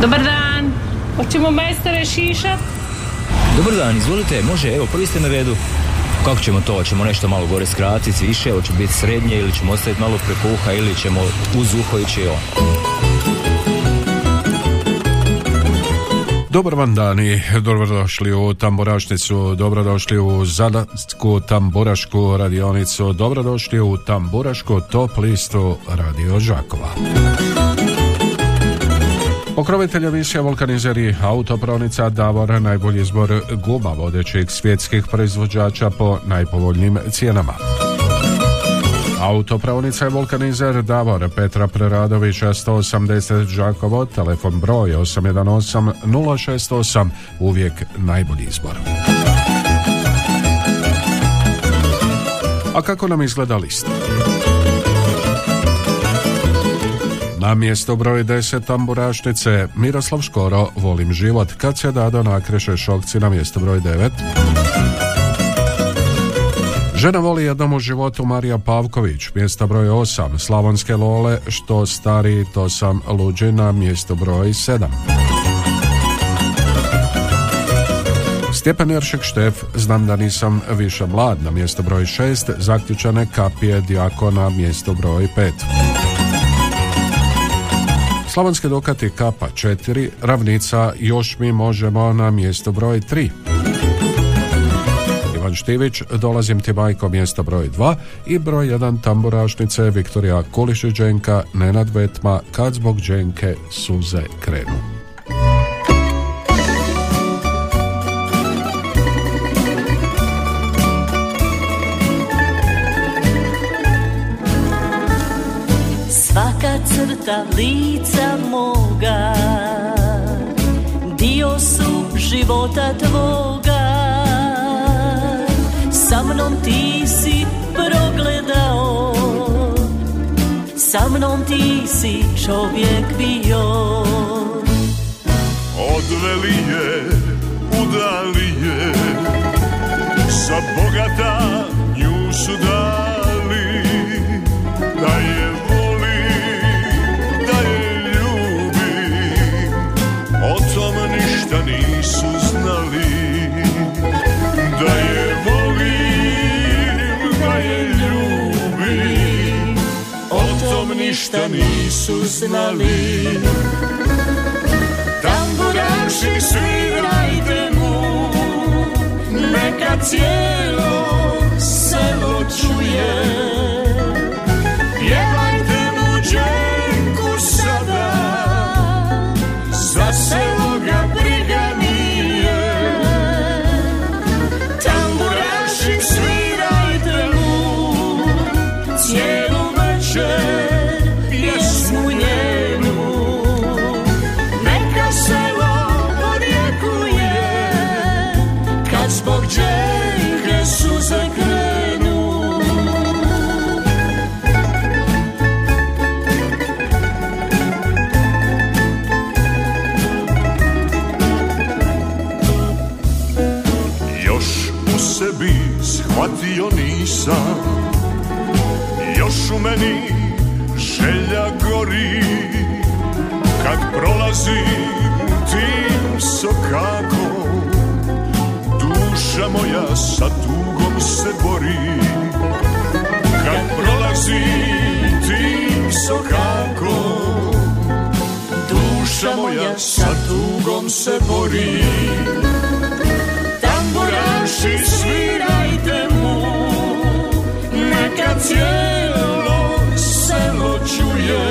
Dobar dan. Hoćemo majstore šišat? Dobar dan, izvolite, može, evo, prvi ste na redu. Kako ćemo to? Hoćemo nešto malo gore skratiti, više, hoće biti srednje ili ćemo ostaviti malo preko uha ili ćemo uz uho ići on. Dobar vam dani, dobrodošli u Tamburašnicu, dobrodošli u Zadatsku Tamburašku radionicu, dobrodošli u Tamburašku top listu Radio Žakova. Pokrovitelj emisija Vulkanizeri autopravnica Davor najbolji izbor guma vodećih svjetskih proizvođača po najpovoljnijim cijenama. Autopravnica je Vulkanizer Davor Petra Preradovića 180 Žakovo, telefon broj 818 068, uvijek najbolji izbor. A kako nam izgleda lista? Na mjesto broj 10 tamburašnice. Miroslav Škoro Volim život. Kad se dado nakreše šokci na mjesto broj 9 Žena voli jednom u životu Marija Pavković, mjesto broj 8, Slavonske Lole, što stari, to sam Luđina, mjesto broj 7. Stjepan Jeršek Štef, znam da nisam više mlad, na mjesto broj 6, zaključane kapije Diakona, mjesto broj 5. Slavonske Dukati kapa 4, ravnica Još mi možemo na mjesto broj 3. Ivan Štivić, dolazim ti majko mjesto broj 2 i broj 1 tamburašnice Viktorija Kulišić Dženka, Nenad Vetma, kad zbog Dženke suze krenu. Svaka crta lica života tvoga. Sa mnom ti si progledao. Sa mnom ti si čovjek bio. Odveli je, udali je. Sa bogata nju su dali nisu znali Da je volim, da je ljubim. O tom ništa nisu znali. Tamburaši svirajte mu Neka cijelo selo čuje nisam Još u meni želja gori. Kad prolazim tim sokakom Duša moja sa tugom se bori. Kad prolazim tim sokakom Duša moja sa tugom se bori. Tamburaši svirajte mu Neka cijelo selo čuje.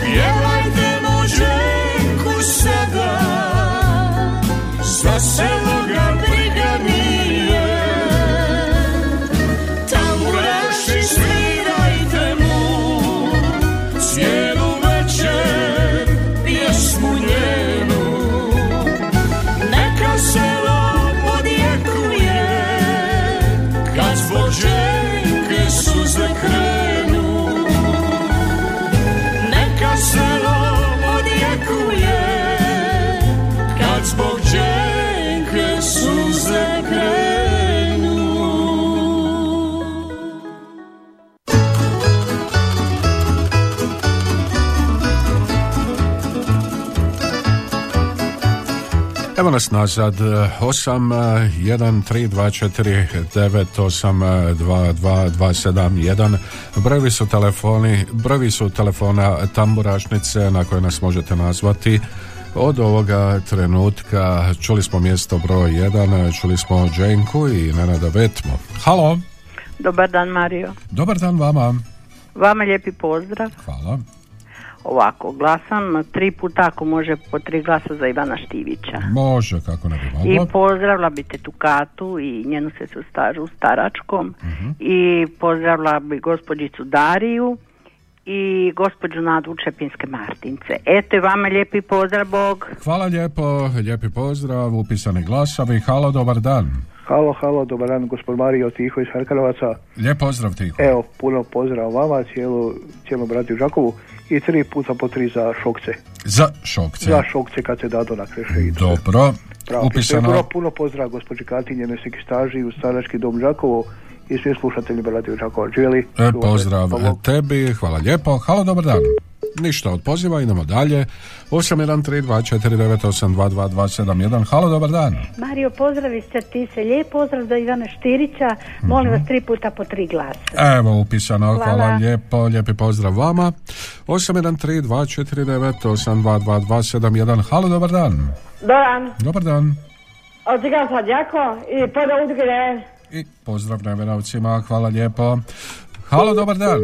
Pjevajte mu dženku sada Za selo ga Evo nas nazad, 813249822271, 1 su telefoni, brojevi su telefona tamburašnice na koje nas možete nazvati. Od ovoga trenutka čuli smo mjesto broj 1, čuli smo Dženku i Nenada Vetmo. Halo. Dobar dan Mario. Dobar dan vama. Vama lijepi pozdrav. Hvala. Ovako, glasam tri puta ako može po tri glasa za Ivana Štivića. Može, kako ne bi I moglo. pozdravila bi Tetu Katu i njenu se su stažu staračkom. I pozdravila bi gospođicu Dariju i gospođu Nadu Čepinske Martince. Eto i vama lijepi pozdrav, Bog. Hvala lijepo, lijepi pozdrav, upisani glasovi. Halo, dobar dan. Halo, halo, dobar dan, gospod Mario Tiho iz Harkanovaca. Lijep pozdrav ti. Evo, puno pozdrav vama, cijelu, cijelom bratiju Žakovu i tri puta po tri za šokce. Za šokce. Za šokce kad se dado na kreše. Dobro. Pravo, Upisano. Puno, pozdrav gospođi Kati, njenoj seki staži u starački dom Žakovo i svim slušateljima Radio Žakova. Živjeli? E, pozdrav tebi, hvala lijepo. Halo, dobar dan. Ništa od poziva, idemo dalje. 813249822271. Halo, dobar dan. Mario, pozdravi se ti se. Lijep pozdrav za Ivana Štirića. Molim vas tri puta po tri glasa. Evo upisano, hvala, Hvala. lijepo, lijepi pozdrav vama. 813249822271. Halo, dobar dan. Dobar dan. od čega sad jako i pozdrav udruge I pozdrav Nevenovcima, hvala lijepo. Halo, dobar dan.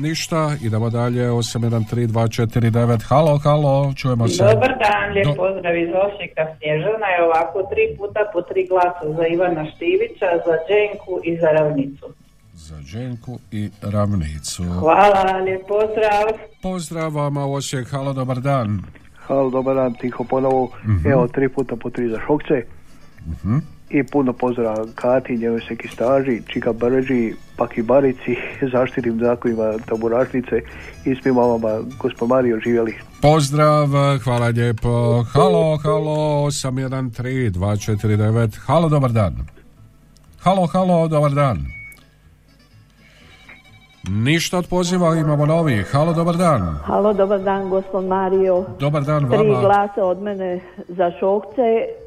Ništa, idemo dalje, 813249. Halo, halo, čujemo se. Dobar dan, lijep Do- pozdrav iz Osijeka Snježana je ovako tri puta po tri glasa za Ivana Štivića, za Dženku i za Ravnicu. Za Dženku i Ravnicu. Hvala, lijep pozdrav. Pozdrav vama Osijek, halo, dobar dan. Halo, dobar dan, Tiho ponovo. Evo, tri puta po tri za šokce. Mhm. I puno pozdrav Kati, njenoj seki staži, Čika Brđi, Paki Barici, zaštitnim zakonima taburašnice i svima vama, gospod Mario, živjeli. Pozdrav, hvala lijepo. Halo, halo, 813249. Halo, dobar dan. Halo, halo, dobar dan. Ništa od poziva, imamo novi. Halo, dobar dan. Halo, dobar dan, gospod Mario. Dobar dan Tri vama. glasa od mene za šokce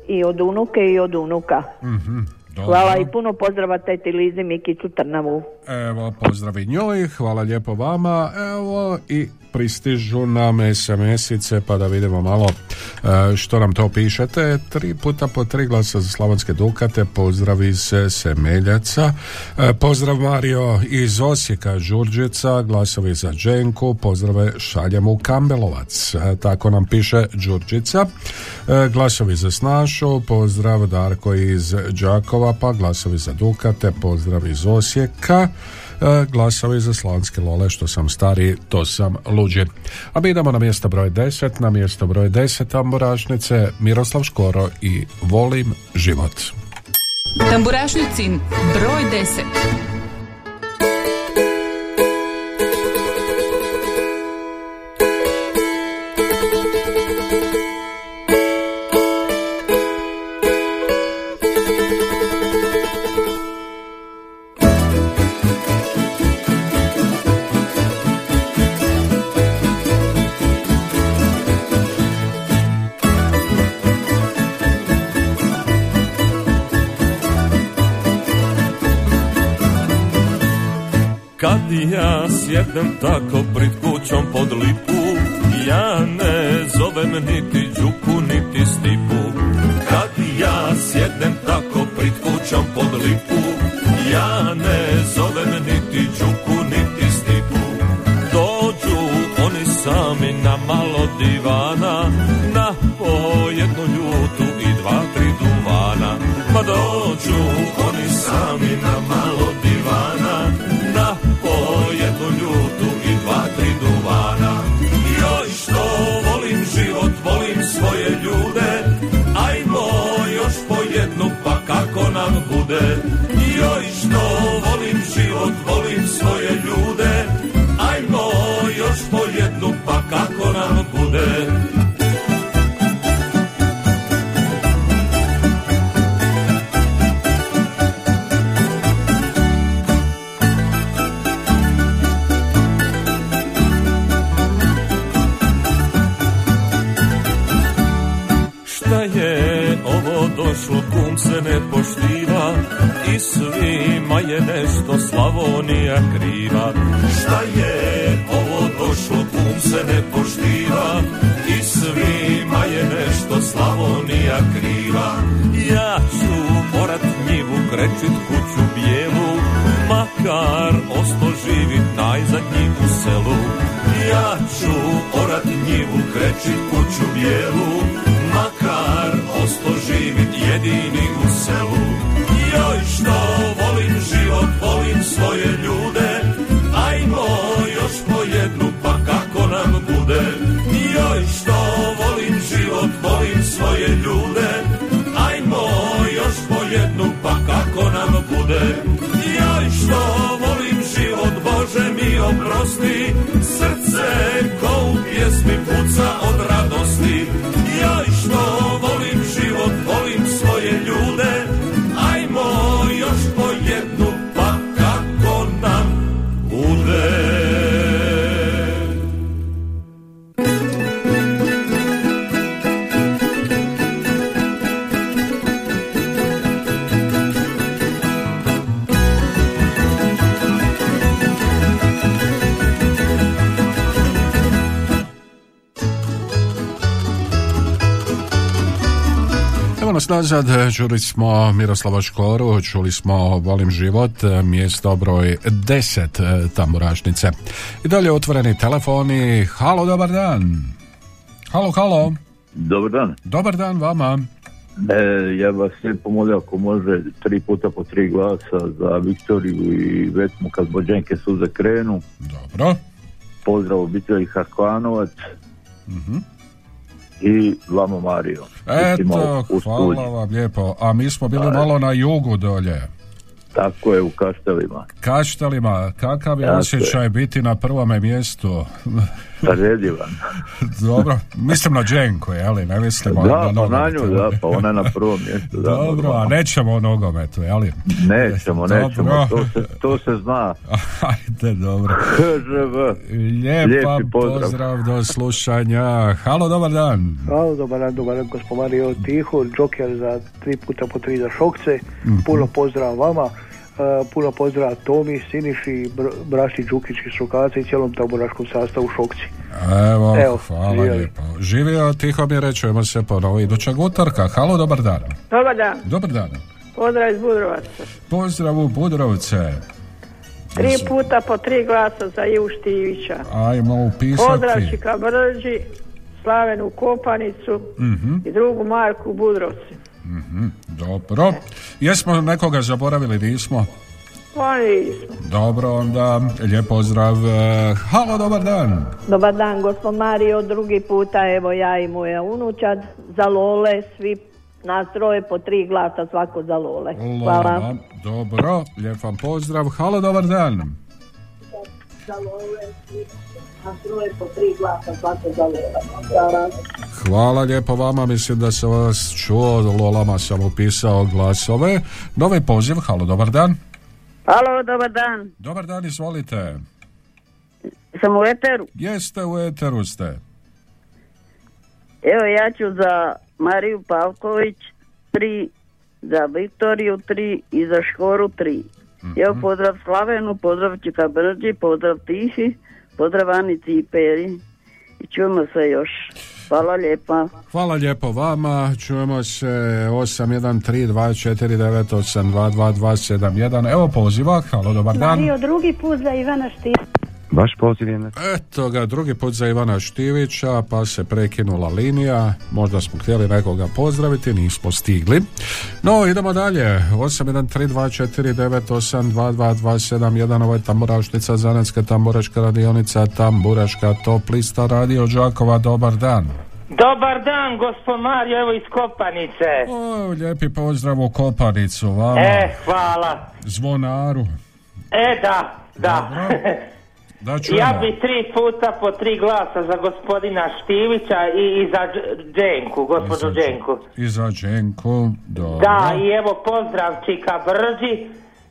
i od unuke i od unuka. Mhm, dobro. Hvala i puno pozdrava teti Lizi Mikiću Trnavu. Evo, pozdrav i njoj, hvala lijepo vama. Evo i pristižu nam SMS-ice pa da vidimo malo e, što nam to pišete. Tri puta po tri glasa za Slavonske Dukate, pozdrav iz Semeljaca. E, pozdrav Mario iz Osijeka, Đurđica, glasovi za Dženku, pozdrave šaljemo u Kambelovac. E, tako nam piše Đurđica. Glasovi za Snašu, pozdrav Darko iz Đakova, pa glasovi za Dukate, pozdrav iz Osijeka. E, glasovi za Slavonske Lole, što sam stari, to sam luđi. A mi idemo na mjesto broj 10, na mjesto broj 10 tamburašnice, Miroslav Škoro i Volim život. Tamburašnicin broj 10. sjednem tako pred kućom pod lipu Ja ne zovem niti Đuku niti Stipu. Kad ja sjednem tako pred kućom pod lipu Ja ne zovem niti Đuku niti Stipu. Dođu oni sami na malo divana Na po jednu ljutu i dva, tri duvana. Ma dođu oni sami na malo divana u pjesmi puca Nazad, čuli smo Miroslava Škoru, čuli smo Volim život, mjesto broj 10 tamburašnice. I dalje otvoreni telefoni. Halo, dobar dan. Halo, halo. Dobar dan. Dobar dan vama. E, ja vas lijepo molim ako može tri puta po tri glasa za Viktoriju i Vetmu kad bođenke suze krenu. Dobro. Pozdrav obitelji Harkvanovac Mhm. I Lamo Mario. Eto, u hvala vam lijepo. A mi smo bili malo na jugu dolje. Tako je u Kaštelima. Kaštelima, kakav je Tako je. osjećaj biti na prvome mjestu? Redivan. Dobro, mislim na Dženku, jeli, ne mislimo Da, na pa na nogomet. nju, da, pa ona je na prvom mjestu. Da, Dobro, a nećemo o nogometu, jeli? Nećemo, Dobro. nećemo, to se, to se zna. Ajde, dobro. HŽV. Lijepa Lijepi pozdrav. pozdrav. do slušanja. Halo, dobar dan. Hvala, dobar dan, dobar dan, gospod Mario Tiho, Joker za tri puta po tri za Šokce. Puno pozdrav vama. E, puno pozdrav Tomi, Siniši, Br- Braši Đukić iz Šokaca i cijelom taboraškom sastavu Šokci. Evo, Evo, hvala živjeli. lijepo. Živio, tiho mi rećujemo se ponovo idućeg utorka. Halo, dobar dan. Dobar dan, Dobar dan. pozdrav iz Budrovaca. Pozdrav u Budrovce. Tri puta po tri glasa za Ivu Štivića. Ajmo upisati. Pozdrav Čika Brđi, Slavenu Kopanicu Mhm, i drugu Marku u Budrovci. Mhm, dobro. Jesmo nekoga zaboravili, nismo? Smo. Dobro, onda lijep pozdrav. E, Halo, dobar dan. Dobar dan, gospod Mario, drugi puta, evo ja i moja unučad, za Lole, svi nas troje po tri glasa svako za Lole. Hvala. Lola, Dobro, lijep vam pozdrav. Halo, dobar dan. Za Lole, svi nas troje po tri glasa svako za. Hvala. Lijepo vama, mislim da sam vas čuo, Lolama sam upisao glasove. Novi poziv, halo, dobar dan. Halo, dobar dan. Dobar dan, izvolite. Sam u Eteru. Jeste u Eteru ste. Evo ja ću za Mariju Pavković tri, za Viktoriju tri i za Škoru tri. Evo pozdrav Slavenu, pozdrav Čika Brđi, pozdrav Tihi, pozdrav Anici i Peri. I čujemo se još. Hvala lijepa. Hvala lijepo vama, čujemo se 813249822271. Evo poziva, halo, dobar dan. Mario, drugi put za Ivana Štivića. Vaš poziv je Eto ga, drugi put za Ivana Štivića, pa se prekinula linija. Možda smo htjeli nekoga pozdraviti, nismo stigli. No, idemo dalje. 813249822271. Ovo je Tamburaštica, Zanetska tamburaška radionica, Tamburaška toplista, radio Đakova. Dobar dan. Dobar dan, gospod Mario, evo iz Kopanice. O, lijepi pozdrav u Kopanicu, vama. E, hvala. Zvonaru. E, da, da. Da čujemo. ja bi tri puta po tri glasa za gospodina Štivića i, i za Đenku, gospođu Đenku. I za Đenku, dobro. Da, i evo pozdrav Čika Brđi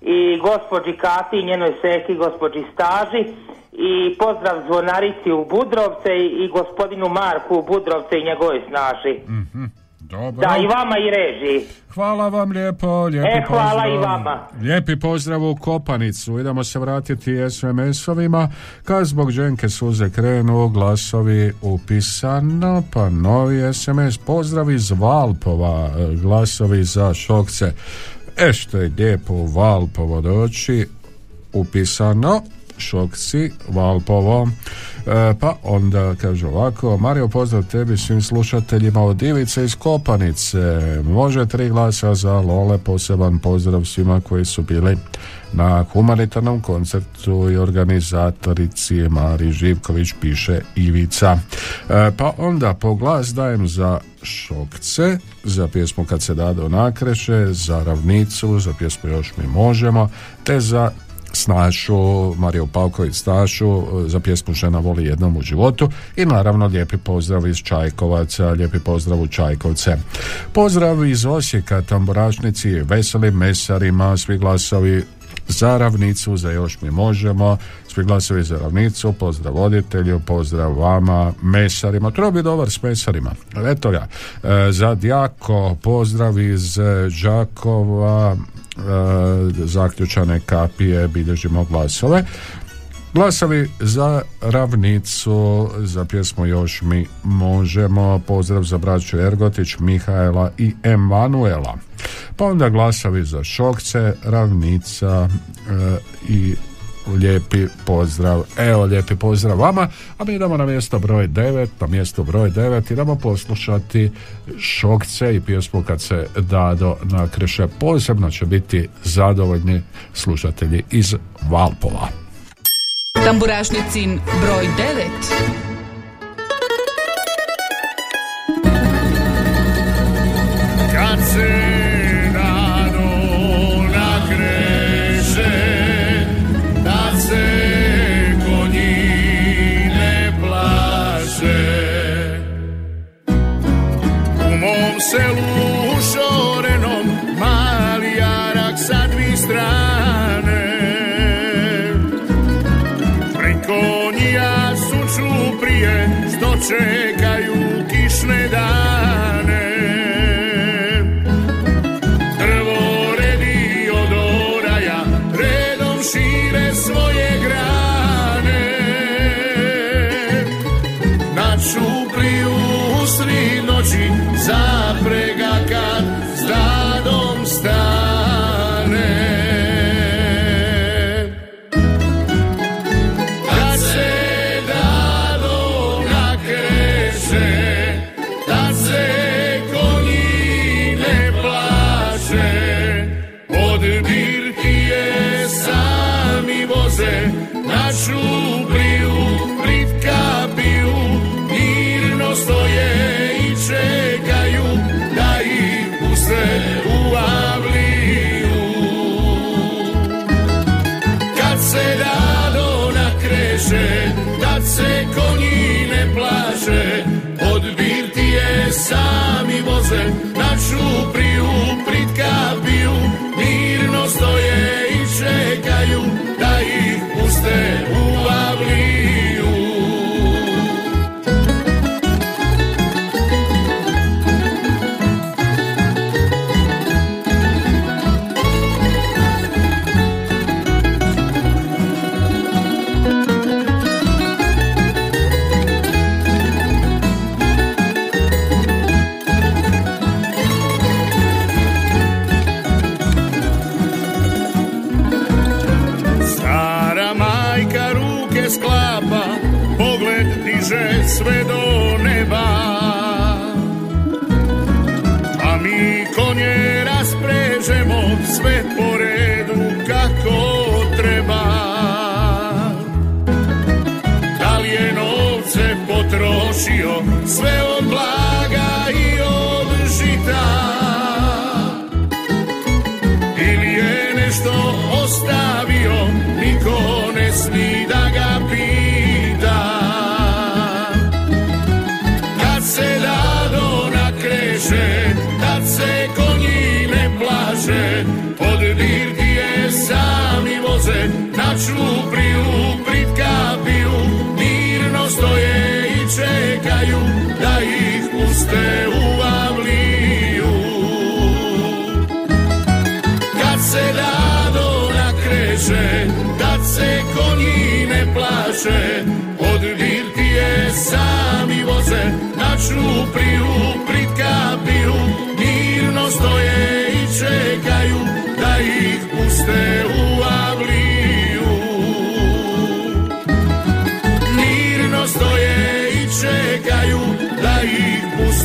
i gospođi Kati i njenoj seki, gospođi Staži i pozdrav zvonarici u Budrovce i, i gospodinu Marku u Budrovce i njegovoj snaži. Mhm, Dobro. Da, i vama i reži. Hvala vam lijepo, lijepi E, hvala pozdrav. i vama. Lijepi pozdrav u Kopanicu. Idemo se vratiti SMS-ovima. Kad zbog Dženke suze krenu, glasovi upisano, pa novi SMS. Pozdrav iz Valpova, glasovi za Šokce. E što je lijepo u Valpovo doći, upisano, Šokci, Valpovo. E, pa onda kaže ovako, Mario pozdrav tebi svim slušateljima od Ivice iz Kopanice. Može tri glasa za Lole, poseban pozdrav svima koji su bili na humanitarnom koncertu i organizatorici Mari Živković piše Ivica. E, pa onda po glas dajem za Šokce, za pjesmu Kad se dado nakreše, za Ravnicu, za pjesmu Još mi možemo, te za Snašu, Mariju Pavković Stašu za pjesmu Žena voli jednom u životu i naravno lijepi pozdrav iz Čajkovaca, lijepi pozdrav u Čajkovce. Pozdrav iz Osijeka, tamburašnici, veselim mesarima, svi glasovi za ravnicu, za još mi možemo, svi glasovi za ravnicu, pozdrav voditelju, pozdrav vama, mesarima, treba bi dobar s mesarima, eto ga, E, za Djako, pozdrav iz e, Đakova, e, zaključane kapije, bilježimo glasove. Glasovi za ravnicu, za pjesmu Još mi možemo, pozdrav za braću Ergotić, Mihaela i Emanuela. Pa onda glasovi za Šokce, ravnica e, i lijepi pozdrav. Evo lijepi pozdrav vama, a mi idemo na mjesto broj 9, na mjesto broj 9 idemo poslušati Šokce i pjesmu kad se Dado nakreše. Posebno će biti zadovoljni slušatelji iz Valpova. Tamburašnicin broj 9. sve po redu kako treba. Da li je novce potrošio sve od blaga i od žita? ili je nešto ostavio, niko ne smi da ga pita. Kad se dado nakreše, tad se konji ne plaše, plaču, priju, pritka piju, mirno stoje i čekaju da ih puste u avliju. Kad se dado nakreće, kad se konji ne plaše, od birtije sami voze, na čupriju, pritka piju, mirno stoje i čekaju da ih puste u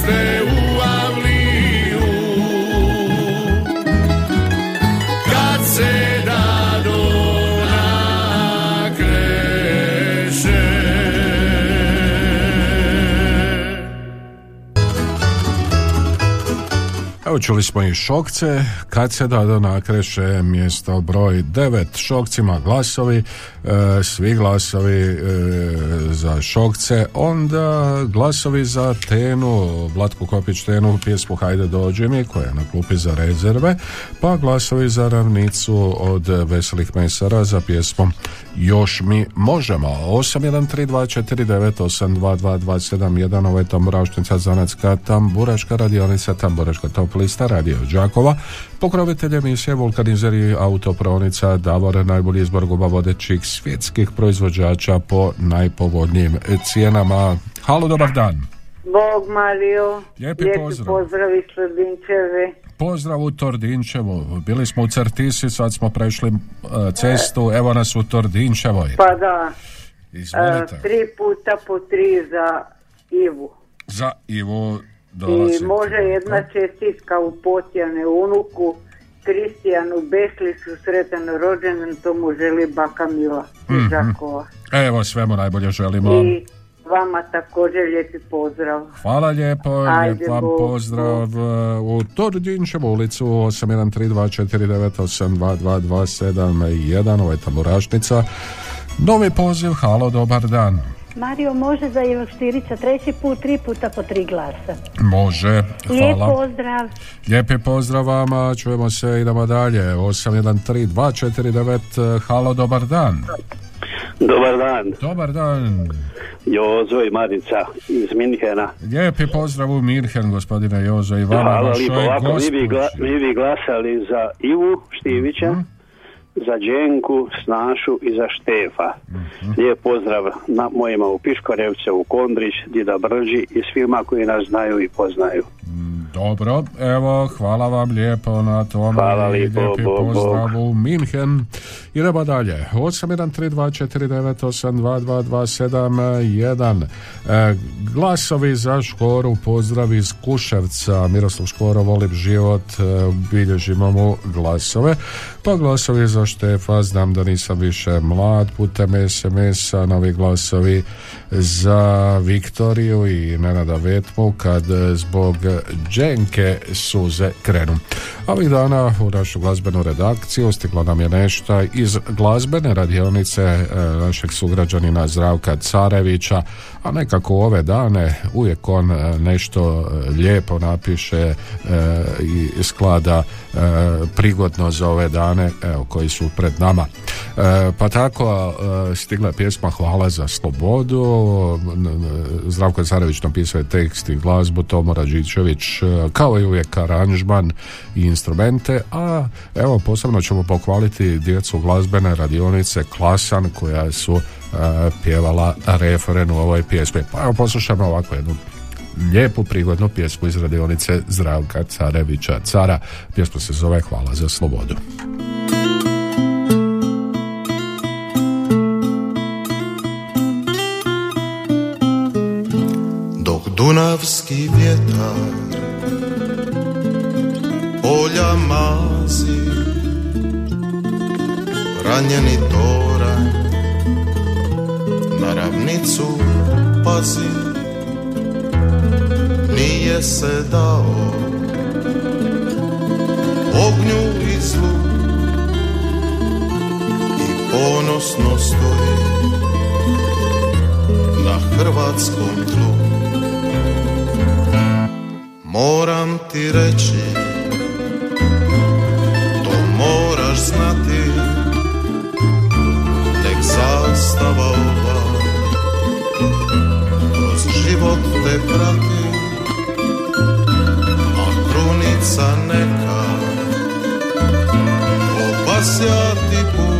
puste u avliju. Kad se Evo čuli smo i Šokce, kad se da nakreše mjesto broj 9 Šokcima glasovi, e, svi glasovi e, za Šokce, onda glasovi za Tenu, Vlatko Kopić Tenu, pjesmu Hajde dođi mi, koja je na klupi za rezerve, pa glasovi za ravnicu od Veselih mesara za pjesmom Još mi možemo. 813249822271 ovo je tamburašnica Zanacka tamburaška radionica tamburaška top lista radio Đakova pokrovitelj emisije vulkanizeri autopravnica Davor najbolji izbor vodećih svjetskih proizvođača po najpovoljnijim cijenama Halo, dobar dan Bog Mario, Lijepi lijepi pozdrav. pozdrav iz Sredinčeve. Pozdrav u Tordinčevu bili smo u Certisi, sad smo prešli e, cestu, evo nas u Tordinčevoj Pa da, Izvolite. e, tri puta po tri za Ivu. Za Ivo dolazi. I može jedna čestitka u Potjane unuku, Kristijanu Beslisu, sretan rođendan, to mu želi baka Mila iz Mhm. Đakova. Evo, sve mu najbolje želimo. I vama također lijepi pozdrav. Hvala lijepo, Ajde, lijep vam pozdrav e, u Tordinčevu ulicu 813249822271, ovo je tamburašnica. Novi poziv, halo, dobar dan. Mario može za Ivo Štirića treći put, tri puta po tri glasa. Može, Lijep hvala. pozdrav. Lijepi pozdrav vama, čujemo se, idemo dalje. 813249, halo, dobar dan. Dobar dan, Dobar dan. Jozo i Marica iz Minhena. Lijepi pozdrav u Mirhen, gospodine Jozo, i vama Hvala lijepo, ovako mi bi, gla, mi bi glasali za Ivu Štivića, Mhm. Za Đenku, Snašu i za Štefa. Mhm. Lijep pozdrav na mojima u Piškorevce, u Kondrić, Dida Brđi i svima koji nas znaju i poznaju. Dobro, evo, hvala vam lijepo na tome. Hvala i lijepo, lijepi Bog, pozdrav u Minhen. Idemo dalje. 813249822271. E, glasovi za Škoru, pozdrav iz Kuševca. Miroslav Škoro, volim život, e, bilježimo mu glasove. Pa glasovi za Štefa, znam da nisam više mlad, putem SMS-a, novi glasovi za Viktoriju i Nenada Vetmu kad e, zbog Dženke suze krenu. Ovih dana u našu glazbenu redakciju stiglo nam je nešto iz glazbene radionice e, našeg sugrađanina Zdravka Carevića, a nekako ove dane uvijek on e, nešto lijepo napiše i sklada prigodno za ove dane evo, koji su pred nama. Pa tako stigla je pjesma Hvala za slobodu, n- Zdravko Carević napisao je tekst i glazbu, Tomo Rađičević e, kao i uvijek aranžman i instrumente, a evo posebno ćemo pohvaliti djecu glazbene radionice Klasan koja su e, pjevala referen u ovoj pjesmi. Pa evo poslušamo ovako jednu lijepu prigodnu pjesmu iz radionice Zdravka Carevića Cara. Pjesma se zove Hvala za slobodu. Dunavski vjetar. Polja mazi. Ranjeni toranj na ravnicu pazi. Nije se dao. Ognju i zlu. I ponosno stoji na hrvatskom tlu Moram ti reći To moraš znati. Nek zastava ova Kroz život te prati A krunica neka Obasja ti put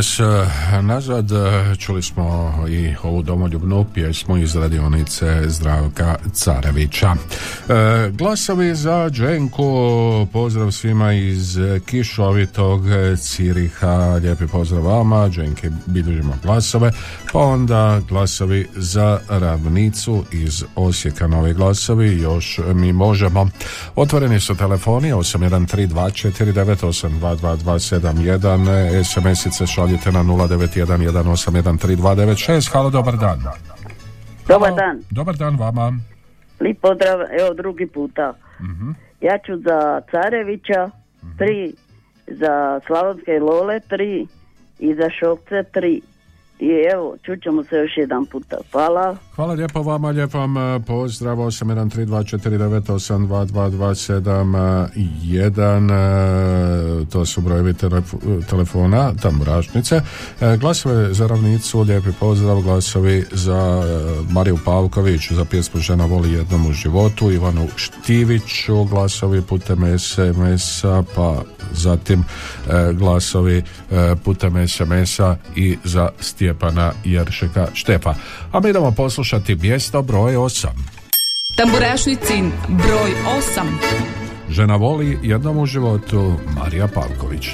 nas e, nazad, e, čuli smo i ovu domoljubnu pjesmu iz radionice Zdravka Carevića. E, glasovi za Dženku, pozdrav svima iz kišovitog Ciriha, lijepi pozdrav vama, Dženki bilježimo glasove, pa onda glasovi za Ravnicu iz Osijeka, novi glasovi, još mi možemo. Otvoreni su telefoni 813249822271, SMS-ice šaljite na 0911813296. Halo, dobar dan. Dobar dan. Dobar dan vama. Lijep pozdrav, evo drugi puta. Mhm. Ja ću za Carevića tri, za Slavonske Lole tri i za Šokce tri. I evo, čućemo se još jedan puta. Hvala. Hvala lijepo vama, lijep vam eh, pozdrav 813249822271 eh, to su brojevi telef- telefona tamburašnice Eh, glasove za ravnicu, lijepi pozdrav glasovi za Mariju Pavković za pjesmu Žena voli jednom u životu Ivanu Štiviću glasovi putem SMS-a pa zatim glasovi putem SMS-a i za Stjepana Jeršeka Štefa a mi idemo poslušati mjesto broj 8 Tamburašnicin broj 8. Žena voli jednom u životu Marija Pavković.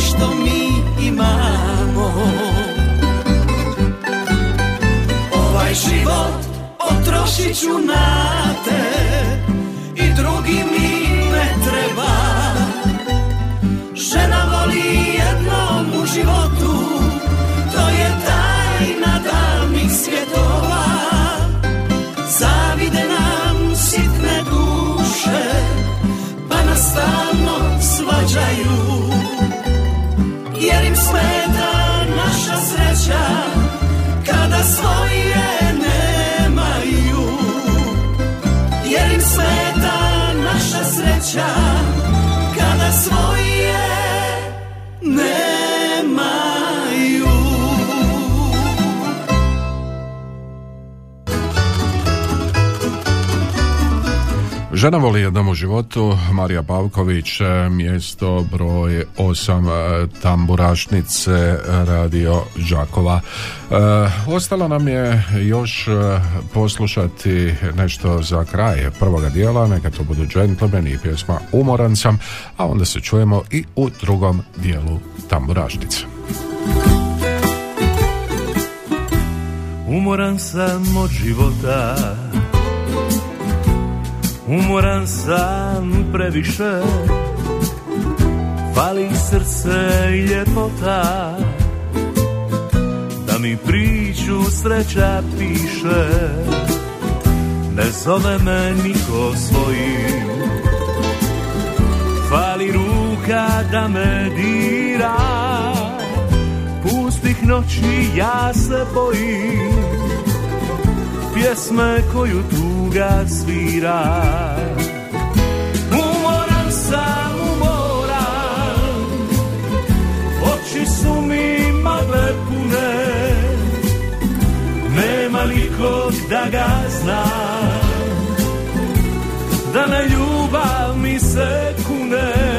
Što mi imamo. Ovaj život potrošit ću na te i drugi mi ne treba. Žena voli jednom u životu to je tajna davnih svjetova. Zavide nam sitne duše pa nas stalno svađaju sreća kada svoje nemaju. Jer im smeta naša sreća Žena voli jednom u životu, Marija Pavković, e, mjesto broj 8 e, tamburašnice Radio Đakova. E, ostalo nam je još e, poslušati nešto za kraj prvoga dijela, neka to budu džentlmeni i pjesma Umoran sam, a onda se čujemo i u drugom dijelu tamburašnice. Umoran sam od života Umoran sam previše. Fali srce i ljepota. Da mi priču sreća piše. Ne zove me niko svojim Fali ruka da me dira. Pustih noći ja se bojim Pjesme koju tuga svira. Umoran sam, umoran. Oči su mi magle pune. Nema nikog da ga zna. Da na ljubav mi se kune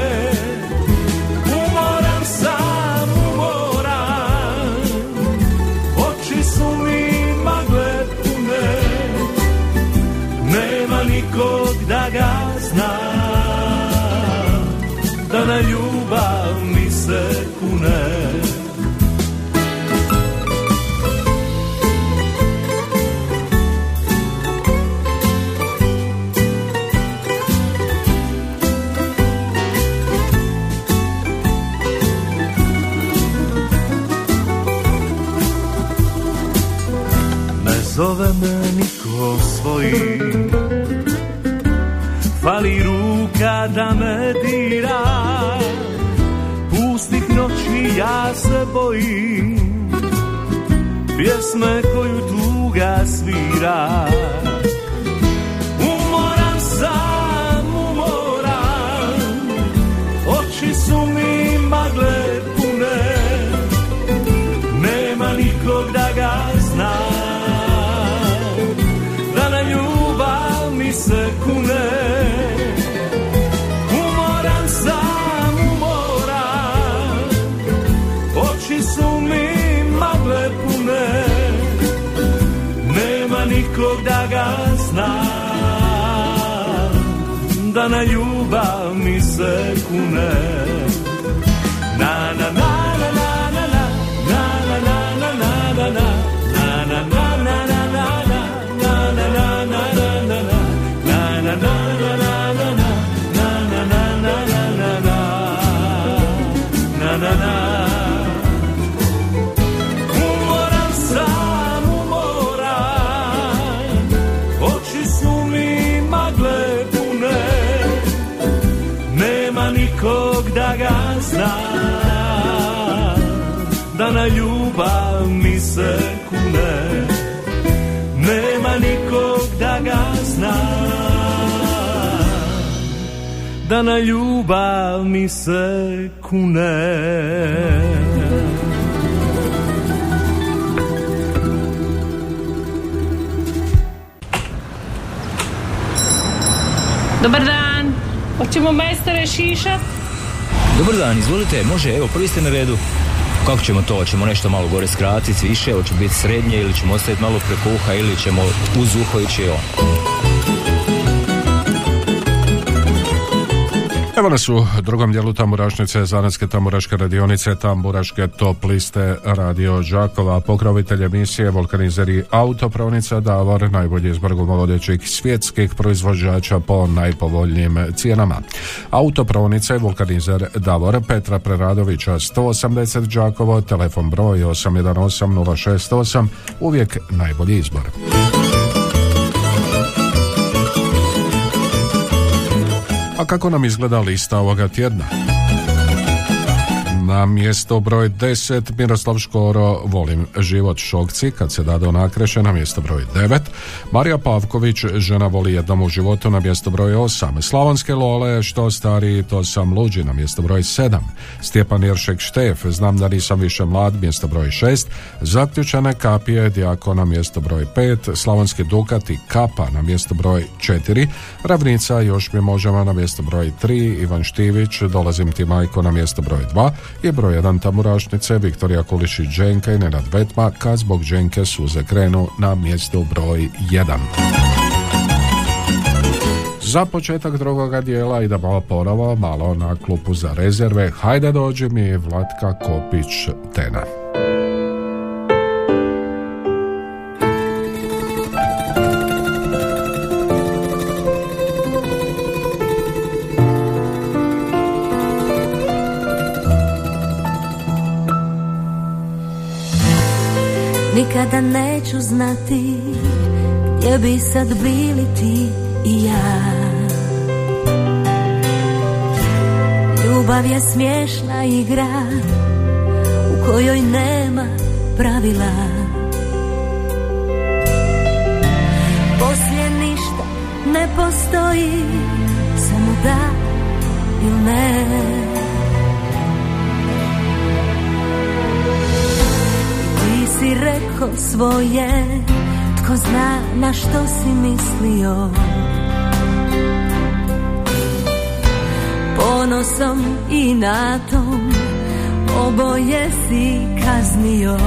zove me niko svoji Fali ruka da me dira. Pustih noći ja se bojim. Pjesme koju tuga svira. Umoran sam, umoran. Oči su mi magle kune Umoran sam, umoran. Oči su mi magle pune. Nema nikog da ga zna. Da na ljubav mi se kune Da na ljubav mi se kune Dobar dan. Hoćemo majstore šišat? Dobar dan, izvolite, može, evo, prvi ste na redu. Kako ćemo to? Hoćemo nešto malo gore skratiti, više, hoće biti srednje ili ćemo ostaviti malo preko uha ili ćemo uz uho ići on. Evo nas u drugom dijelu tamburašnice, zanetske tamburaške radionice, tamburaške top liste Radio Đakova, pokrovitelj emisije, vulkanizeri autopravnica Davor, najbolji izbor gumovodećih svjetskih proizvođača po najpovoljnijim cijenama. Autopravnice, vulkanizer Davor Petra Preradovića, 180 Đakovo, telefon broj 818 068, uvijek najbolji izbor. Kako nam izgleda lista ovoga tjedna? Na mjesto broj 10 Miroslav Škoro Volim život. Šokci kad se dade onakreše na mjesto broj 9 Marija Pavković Žena voli jednom u životu na mjesto broj 8 Slavonske Lole Što stariji to sam luđi na mjesto broj 7 Stjepan Iršek Štef Znam da nisam više mlad mjesto broj 6 Zaključane kapije Dijako na mjesto broj 5 Slavonski Dukat i Kapa na mjesto broj 4 Ravnica još mi možemo na mjesto broj 3 Ivan Štivić Dolazim ti majko na mjesto broj 2 i broj 1 tamburašnice Viktorija Kulišić Dženka i Nenad Vetma kad zbog Dženke suze krenu na mjestu broj 1. Za početak drugoga dijela idemo ponovo malo na klupu za rezerve. Hajde dođi mi Vlatka Kopić Tena. Nikada neću znati gdje bi sad bili ti i ja. Ljubav je smiješna igra u kojoj nema pravila. Poslije ništa ne postoji, samo da ili ne si rekao svoje Tko zna na što si mislio. Ponosom i natom Oboje si kaznio.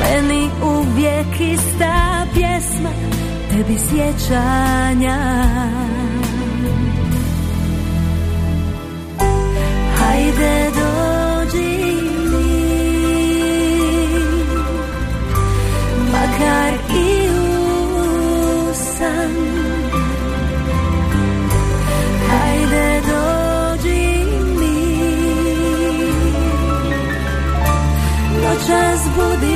Meni uvijek ista pjesma Tebi sjećanja. Hajde dođi Noćas budi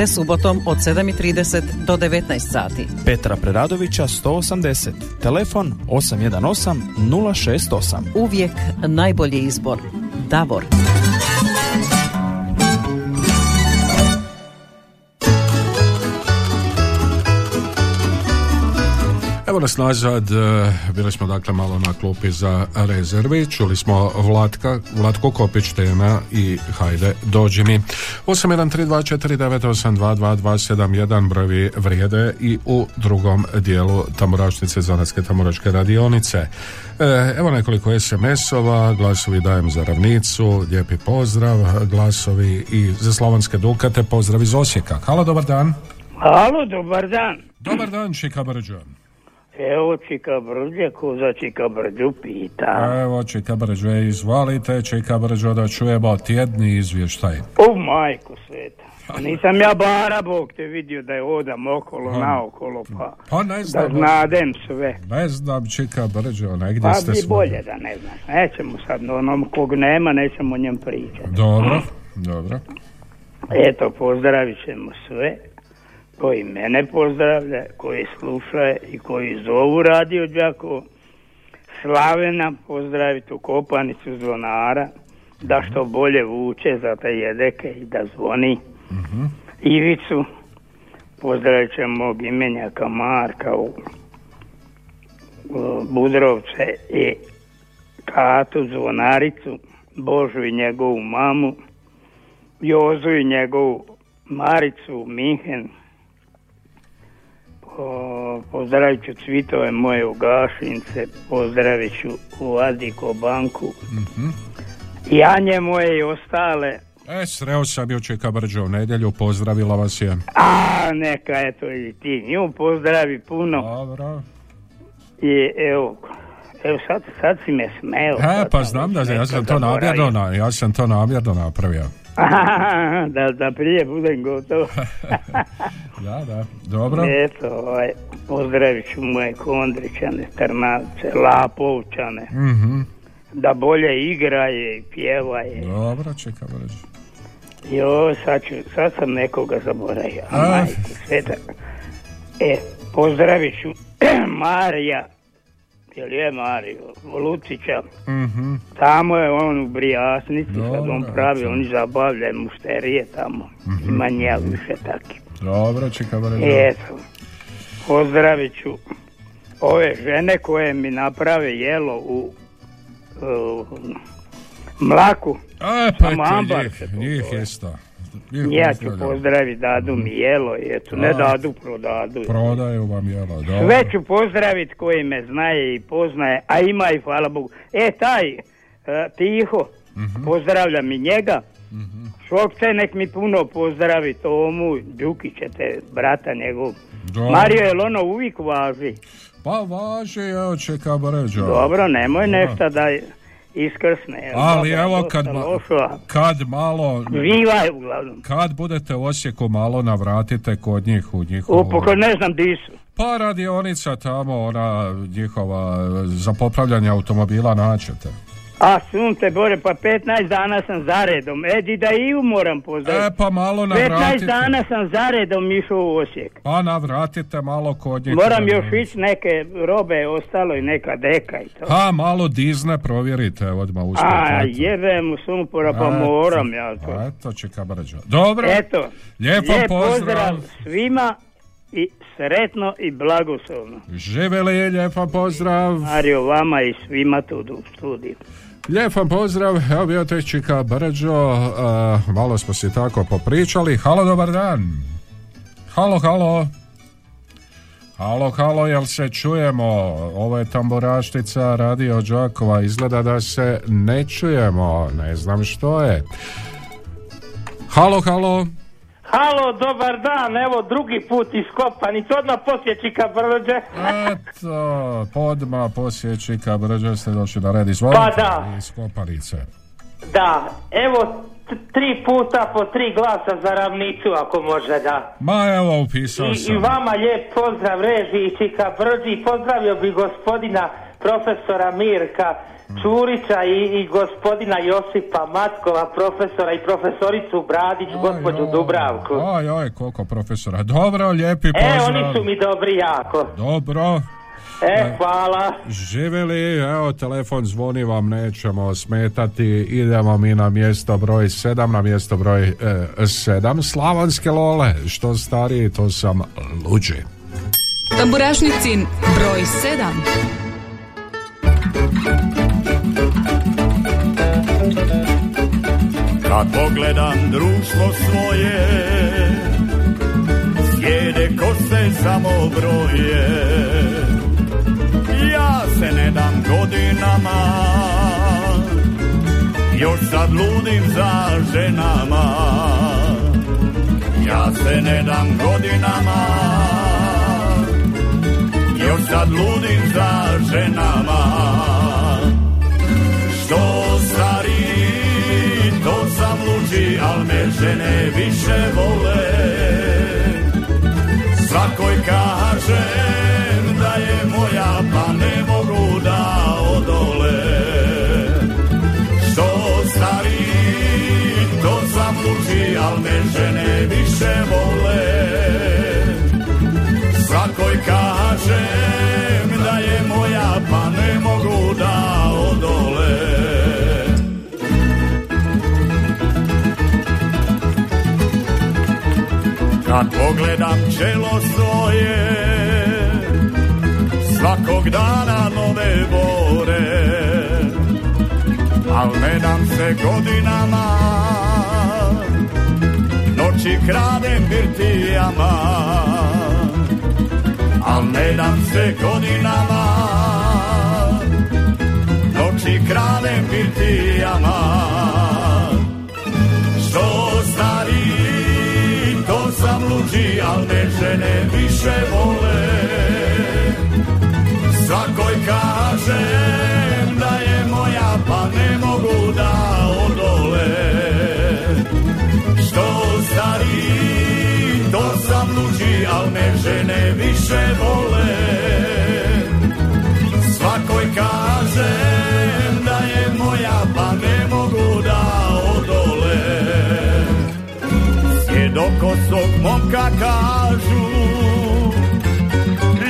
te subotom od 7.30 do 19 sati. Petra Preradovića 180. Telefon 818 068. Uvijek najbolji izbor. Davor. Evo nas nazad, e, bili smo dakle malo na klupi za rezervi, čuli smo Vlatka, Vlatko Kopić tema i hajde dođi mi. 813249822271 brojevi vrijede i u drugom dijelu tamburašnice Zanatske tamburaške radionice. E, evo nekoliko SMS-ova, glasovi dajem za ravnicu, lijepi pozdrav, glasovi i za Slavonske Dukate, pozdrav iz Osijeka. Halo, dobar dan. Halo, dobar dan. Dobar dan, Čika. Evo Čika Brđe, ko za Čika Brđu pita. Evo, Čika Brđo, izvalite, Čika Brđo, da čujemo tjedni izvještaj. O majku sveta. Nisam ja bara Bog te vidio da je odam okolo, Pa. naokolo, pa, Pa ne da znam. znadem sve. Ne znam, Čika Brđo, negdje Pa ste bi svoj. bolje da ne znaš. Nećemo sad, onom kog nema, nećemo o njem pričati. Dobro, dobro. Eto, pozdravit ćemo sve koji mene pozdravlja, koji slušaju i koji zovu radio Đakovo. Slavena pozdraviti u kopanicu zvonara, da što bolje vuče za te jedeke i da zvoni. Ivicu, pozdravit ćemo mog imenjaka Marka u, u Budrovce i Katu zvonaricu, Božu i njegovu mamu, Jozu i njegovu Maricu, Minhen, po, pozdravit ću cvitove moje u Gašince, pozdravit ću u Adiko banku, i Anje moje i ostale, E, sreo sam bio Čika Brđo u nedjelju, pozdravila vas je. a neka eto i ti nju pozdravi puno. Dobro. I evo, evo sad, sad si me smeo. E, pa znam da ja sam to namjerno, ja sam to namjerno napravio. da, da prije budem gotov. Da, da, dobro. Eto, ovaj, pozdravit ću moje Kondrićane, Trnavce, Lapovčane, Mhm. da bolje igraje i pjevaje. Dobro, Čika Brđo. Jo, sad, ću, sad sam nekoga zaboravio. A. Majku sveta. E, pozdravit ću Marija, jel je Mario, Lucića. Mhm. Tamo je on u Brijasnici, kad Dobro, on pravi, oni zabavljaju mušterije tamo. Mhm. Ima nje više takih. Dobro, Čika Brđo. Eto, pozdravit ću ove žene koje mi naprave jelo u, u mlaku. E, pa Samo eto, ambar njih, njih isto. Ja ću pozdraviti, dadu mi jelo, eto, ne dadu, prodadu. Prodaju vam jelo, dobro. Sve ću pozdraviti koji me znaje i poznaje, a ima i hvala Bogu. E, taj, e, Tiho, Mhm. pozdravljam i njega. Šokce nek mi puno pozdravi Tomu, Đukićete, brata njegov. Dobro. Mario, jel ono uvijek važi? Pa važi, evo Čika Brđo. Dobro, nemoj Da. nešto da iskrsne. Ali evo kad, ma- kad malo... Živa uglavnom. Kad budete u Osijeku malo navratite kod njih u njihovu... Upoko ne znam di su. Pa radionica tamo, ona njihova za popravljanje automobila naćete. A sunce bore, pa 15 dana sam zaredom. Edi da i moram pozdraviti. E pa malo 15 navratite. dana sam zaredom išao u Osijek. Pa navratite malo kod njih. Moram još ići neke robe, ostalo i neka deka i to. Pa malo dizne provjerite odmah uspjeti. A eto. jebe mu sumpora, pa Eto. moram ja to. Eto, čeka brđo. Dobro. Eto, Lijepo lijep pozdrav. svima i sretno i blagoslovno. Živeli, lijepa pozdrav. Mario, vama i svima tu u studiju. Lijep vam pozdrav, evo bio te Čika Brđo, a, malo smo si tako popričali. Halo, dobar dan. Halo, halo. Halo, halo, jel se čujemo? Ovo je tamburaštica Radio Đakova, izgleda da se ne čujemo, ne znam što je. Halo, halo. Halo, dobar dan, evo drugi put iskopan i to odmah poslije Čika Brđe. Eto, podma poslije Čika Brđe ste došli na red. Izvolite, Pa da. iz Koparice. Da, evo tri puta po tri glasa za ravnicu ako može da. Ma evo, upisao I, sam. I vama lijep pozdrav režiji i Čika Brđi. Pozdravio bi gospodina profesora Mirka Čurića i, i gospodina Josipa Matkova, profesora i profesoricu Bradić, gospođu Dubravku. Oj, oj, koliko profesora. Dobro, lijepi E, pozdrav. oni su mi dobri jako. Dobro. E, hvala. Živjeli, evo telefon zvoni vam, nećemo smetati, idemo mi na mjesto broj 7, na mjesto broj 7, Slavonske lole, što stariji, to sam luđi. Tamburašnicin broj 7. Kad pogledam društvo svoje Sjede kose samo broje. Ja se ne dam godinama Još sad ludim za ženama. Ja se ne dam godinama Još sad ludim za ženama al me žene više vole. Svakoj kažem da je moja, pa ne mogu da odole. Što stari, to sam luđi, al me žene više vole. Svakoj kažem da je moja, pa ne mogu da odole Kad pogledam čelo svoje Svakog dana nove bore Al ne dam se godinama Noći kradem birtijama. Al ne dam se godinama Noći kradem birtijama al me žene više vole. Svakoj kažem da je moja, pa ne mogu da odole. Što stari, to sam luđi, al me žene više vole. Svakoj kažem Sjedokosog momka kažu.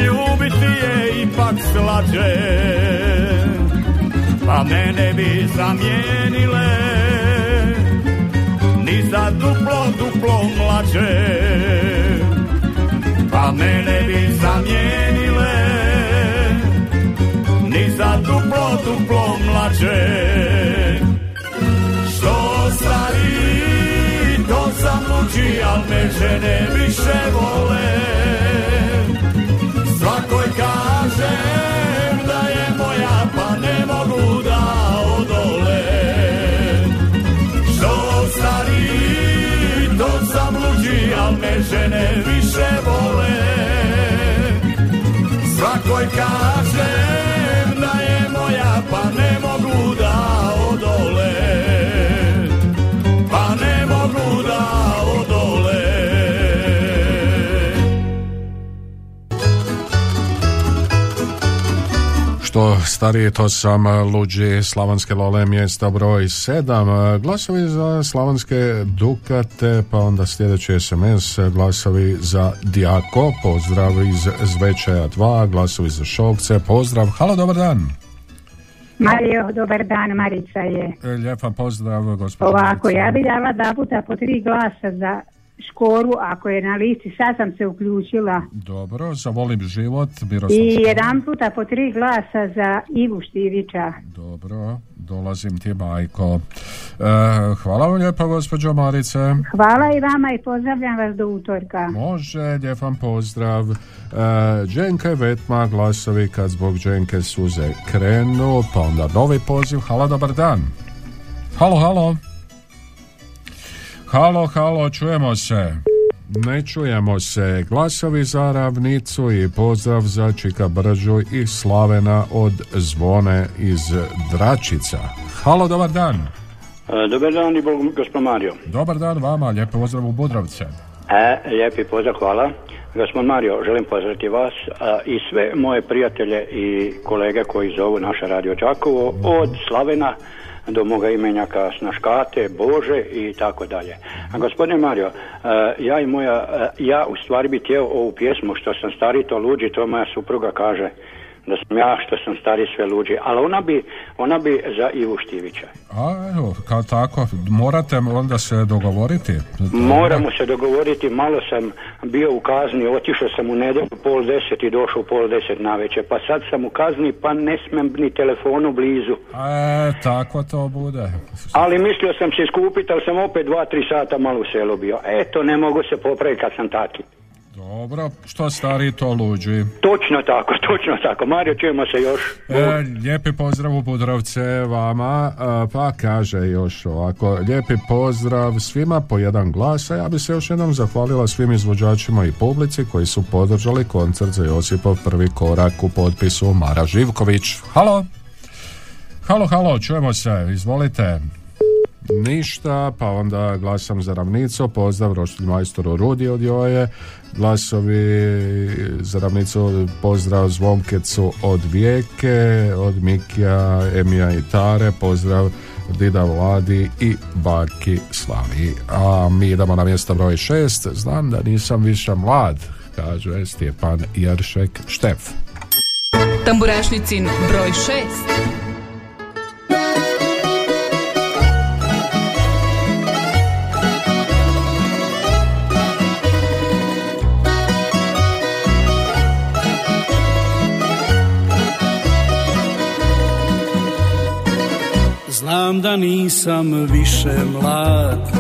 Ljubiti je ipak slađe Pa mene bi zamijenile. Ni za duplo, duplo mlađe Pa mene bi zamijenile. Ni za duplo, duplo mlađe luđi, al me žene više vole. Svakoj kažem da je moja, pa ne mogu da odole. Što stari, to sam luđi, al me žene više vole. Svakoj kažem stariji, to sam luđi Slavonske lole mjesta broj 7. Glasovi za Slavonske Dukate, pa onda sljedeći SMS, glasovi za Dijako, pozdrav iz Zvečaja 2, glasovi za Šokce, pozdrav, halo, dobar dan. Mario, dobar dan, Marica je. E, Lijepa pozdrav, gospođo. Ovako, ja bi dala dva puta po tri glasa za škoru, ako je na listi, sad sam se uključila. Dobro, zavolim život, Miroslav I jedan puta po tri glasa za Ivu Štirića. Dobro, dolazim ti, majko. E, hvala vam lijepa, gospođo Marice. Hvala i vama i pozdravljam vas do utorka. Može, lijep vam pozdrav. E, Dženke Vetma, glasovi kad zbog Dženke suze krenu, pa onda novi poziv. Halo, dobar dan. Halo, halo. Halo, halo, čujemo se. Ne čujemo se. Glasovi za ravnicu i pozdrav za Čika Bržu i Slavena od Zvone iz Dračica. Halo, dobar dan. E, Dobar dan i Bog, gospod Mario. Dobar dan vama, lijep pozdrav u Budrovce. E, lijepi pozdrav, hvala. Gospod Mario, želim pozdraviti vas a, i sve moje prijatelje i kolege koji zovu naše radio Đakovo od Slavena do moga imenjaka Snaškate, Bože i tako dalje. A gospodine Mario, e, ja i moja, e, ja u stvari bi htio ovu pjesmu što sam stari to luđi, to moja supruga kaže da sam ja što sam stari sve luđi, ali ona bi, ona bi za Ivu Štivića. A evo, kao tako, morate onda se dogovoriti. Moramo se dogovoriti, malo sam bio u kazni, otišao sam u nedjelju pol deset i došao u pol deset na pa sad sam u kazni pa ne smem ni telefonu blizu. E, tako to bude. Ali mislio sam se skupiti, ali sam opet dva, tri sata malo u selu bio. Eto, ne mogu se popraviti kad sam taki. Dobro, što stari to luđi. Točno tako, točno tako. Mario, čujemo se još. E, lijepi pozdrav u Budrovce vama, e, pa kaže još ovako, lijepi pozdrav svima po jedan glas, a ja bi se još jednom zahvalila svim izvođačima i publici koji su podržali koncert za Josipov prvi korak u potpisu Mara Živković. Halo! Halo, halo, čujemo se, izvolite. Ništa, pa onda glasam za ravnicu, pozdrav roštilj majstoru Rudi od Joje, glasovi za ravnicu, pozdrav Zvonkecu od Vijeke, od Mikija, Emija i Tare, pozdrav Dida Vladi i Baki Slavi. A mi idemo na mjesto broj šest, znam da nisam više mlad, kaže Stjepan Jeršek Štef. Tamburašnicin broj 6. Znam da nisam više mlad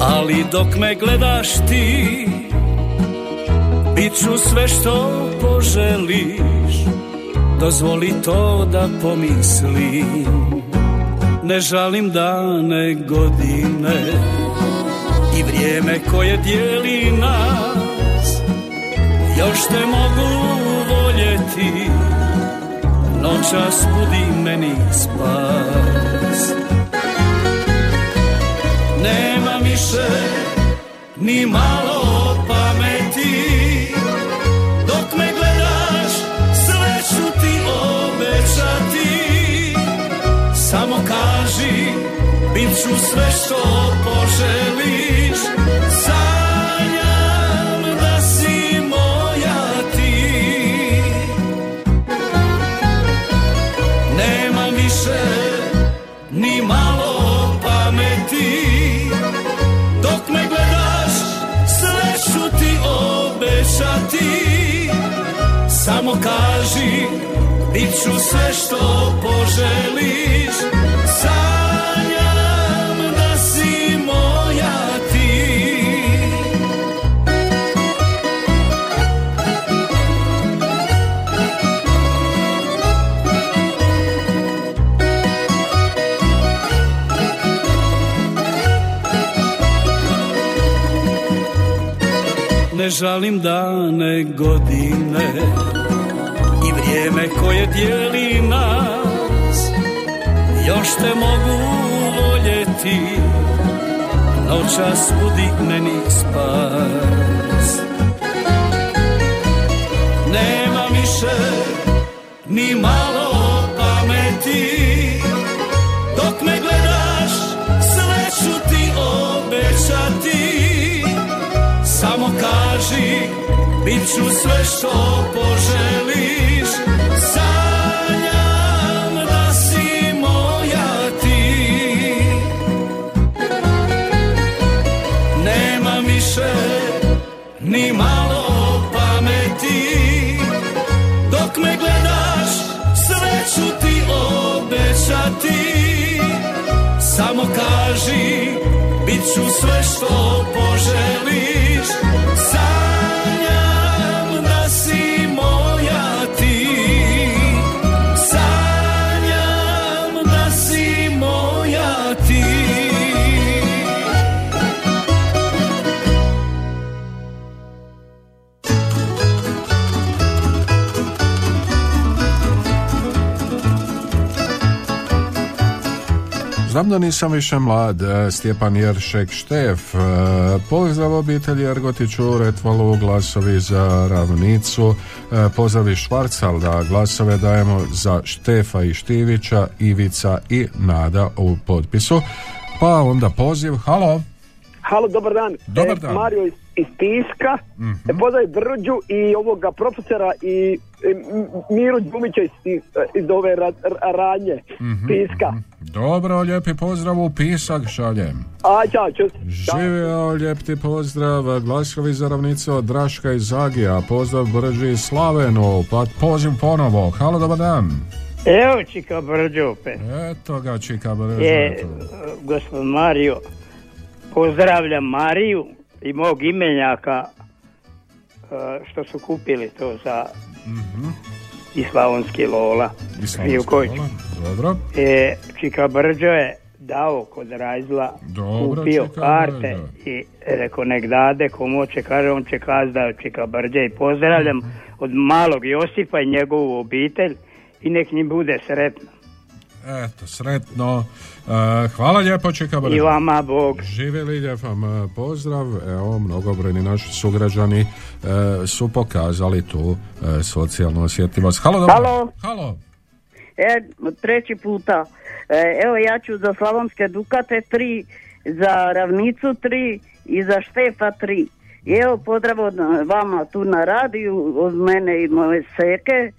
Ali dok me gledaš ti Bit ću sve što poželiš. Dozvoli to da pomislim Ne žalim dane godine I vrijeme koje dijeli nas. Još te mogu voljeti Noćas budi meni spas Nema više ni malo pameti. Dok me gledaš sve ću ti obećati. Samo kaži bit ću sve što poželiš Samo kaži bit ću sve što poželiš. Sanjam da si moja ti. Ne žalim dane godine vrijeme koje dijeli nas. Još te mogu voljeti Noćas budi meni spas. Nema više ni malo pameti. Dok me gledaš sve ću ti obećati. Samo kaži bit ću sve što poželiš ću sve znam da nisam više mlad, e, Stjepan Jeršek Štef, e, pozdrav obitelji Ergotić u Retvalu, glasovi za Ravnicu, e, pozdrav iz Švarcalda, glasove dajemo za Štefa i Štivića, Ivica i Nada u potpisu. Pa onda poziv, halo. Halo, dobar dan. Dobar E, dan. Mario iz, iz Tiska. Mhm. E, pozdrav Brđu i ovoga profesora i e, Miru Đumića iz, e, iz ove ra, ra- radnje. Mhm, Tiska. Dobro, lijepi pozdrav u pisak šaljem. A, čao, čus. Živio, lijep ti pozdrav, glasovi za ravnicu od Draška iz Zagija, pozdrav Brđi i Slavenu, pa poziv ponovo, halo, dobar dan. Evo Čika Brđo opet. Eto ga, Čika Brđe. Je, gospod Mario, pozdravljam Mariju i mog imenjaka e, što su kupili to za i Slavonski Lola. I Slavonski. Lola, Dobro. E, Čika Brđo je dao kod Rajzla, Dobro, kupio Čika karte Brđo. i rekao nek dade komu će, kaže on će kaz da je Čika Brđe i pozdravljam od malog Josipa i njegovu obitelj i nek njim bude sretno. Eto, sretno. E, hvala lijepo, Brđe. I vama Bog. Živjeli, lijep vam e, pozdrav. Evo, mnogobrojni naši sugrađani e, su pokazali tu socijalnu osjetljivost. Halo, dobro. Halo. Halo. E, treći puta. E, evo ja ću za Slavonske Dukate tri, za Ravnicu tri i za Štefa tri. I evo pozdrav od vama tu na radiju, od mene i moje seke.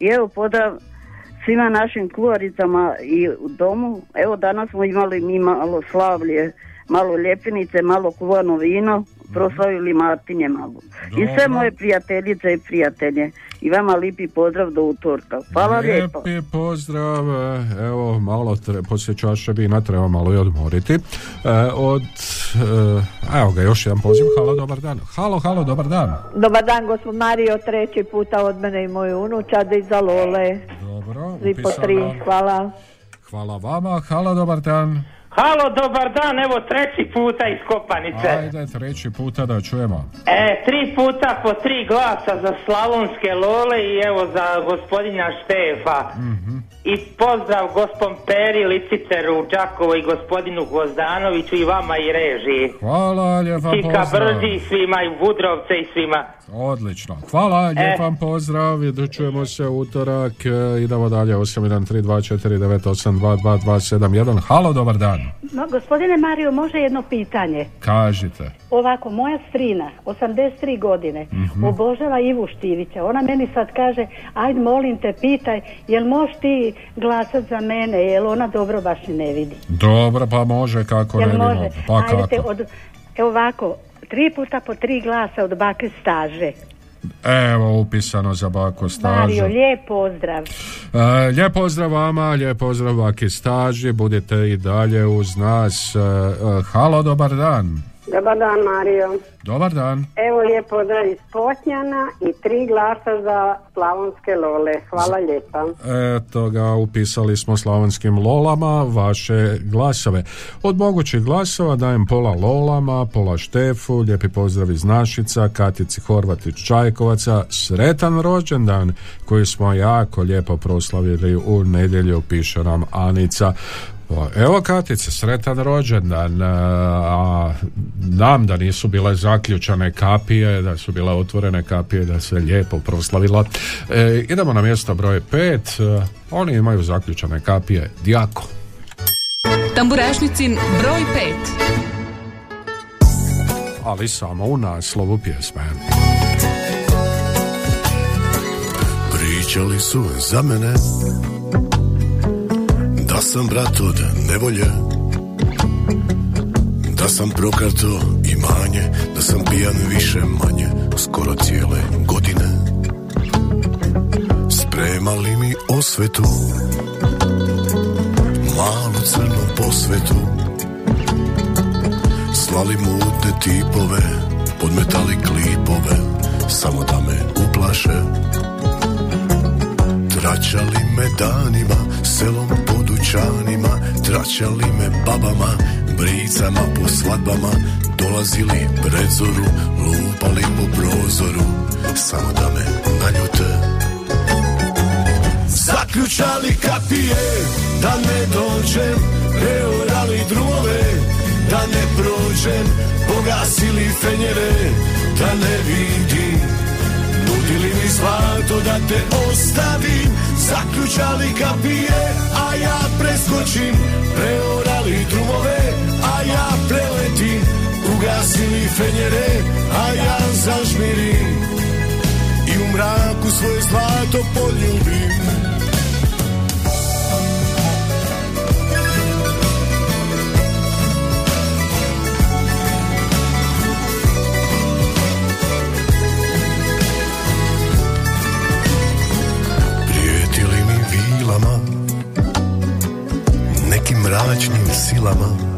I evo pozdrav svima našim kuvaricama i u domu. Evo danas smo imali mi malo slavlje, malo ljepinice, malo kuvano vino, proslavili Martinje malo. I sve moje prijateljice i prijatelje. I vama lipi pozdrav do utorka. Hvala lijepo. Lijepi pozdrav, evo malo tre, poslije čaše vina treba malo i odmoriti. E, od, e, evo ga još jedan poziv, halo, dobar dan. Halo, halo, dobar dan. Dobar dan, gospod Mario, treći puta od mene i moju unučad i za Lole. Dobro, Svi po upisano. tri, hvala. Hvala vama, halo, dobar dan. Halo, dobar dan, evo treći puta iz Kopanice. Ajde, treći puta da čujemo. E, tri puta po tri glasa za slavonske lole i evo za gospodina Štefa. I pozdrav gospon Peri Liciceru, Đakovo i gospodinu Gvozdanoviću i vama i režiji. Hvala, lijep vam Čika pozdrav. Brži i svima i Budrovce i svima. Odlično. Hvala, lijep E. pozdrav. i Čujemo se u utorak. E, Idemo dalje. 813249822271. Halo, dobar dan. No, gospodine Mario, može jedno pitanje. Kažite. Ovako, moja strina, 83 godine, Mhm. obožava Ivu Štivića. Ona meni sad kaže, ajde molim te, pitaj, jel možeš ti glasat za mene, jel ona dobro baš i ne vidi. Dobro, pa može, kako ne Jel bi može? Pa ajde te kako. od, evo ovako, tri puta po tri glasa od bake staže. Evo, upisano za bako stažu. Mario, lijep pozdrav. E, lijep pozdrav vama, lijep pozdrav baki staži. Budite i dalje uz nas. E, e, halo, dobar dan. Dobar dan, Mario. Dobar dan. Evo lijep pozdrav iz Potnjana i tri glasa za slavonske lole. Hvala lijepa. Eto ga, upisali smo slavonskim lolama vaše glasove. Od mogućih glasova dajem pola lolama, pola štefu, lijepi pozdrav iz Našica, Katici Horvatić Čajkovaca, sretan rođendan koji smo jako lijepo proslavili u nedjelju, piše nam Anica. Evo Katice, sretan rođendan, a nam da nisu bile zaključane kapije, da su bile otvorene kapije, da se lijepo proslavilo. E, idemo na mjesto broj pet, e, oni imaju zaključane kapije, Dijako. Tamburašnicin broj 5. Ali samo u naslovu pjesme. Pričali su za mene Da sam brat od nevolje Da sam prokarto imanje Da sam pijan više manje Skoro cijele godine. Spremali mi osvetu? Malu crnu posvetu. Slali mutne tipove Podmetali klipove Samo da me uplaše. Tračali me danima, selom po dućanima Tračali me babama, bricama po svadbama Dolazili pred zoru, lupali po prozoru. Samo da me naljute. Za Zaključali kapije da ne dođem Preorali drumove da ne prođem Pogasili fenjere da ne vidim. Nudili mi zlato da te ostavim. Zaključali kapije, a ja preskočim Preorali drumove, a ja preletim Ugasili fenjere, a ja zažmirim. I u mraku svoje zlato poljubim. Mi vilama Nekim mračnim silama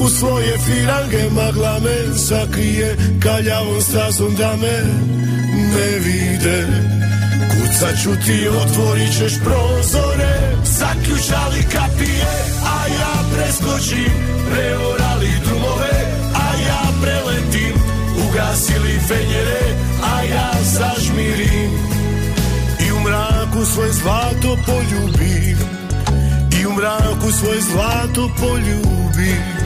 U svoje firange magla me sakrije Kaljavom stazom da me ne vide Kucat ću ti, otvorit ćeš prozore. Zaključali kapije, a ja preskočim. Preorali drumove, a ja preletim. Ugasili fenjere, a ja zažmirim. I u mraku svoje zlato poljubim. I u mraku svoje zlato poljubim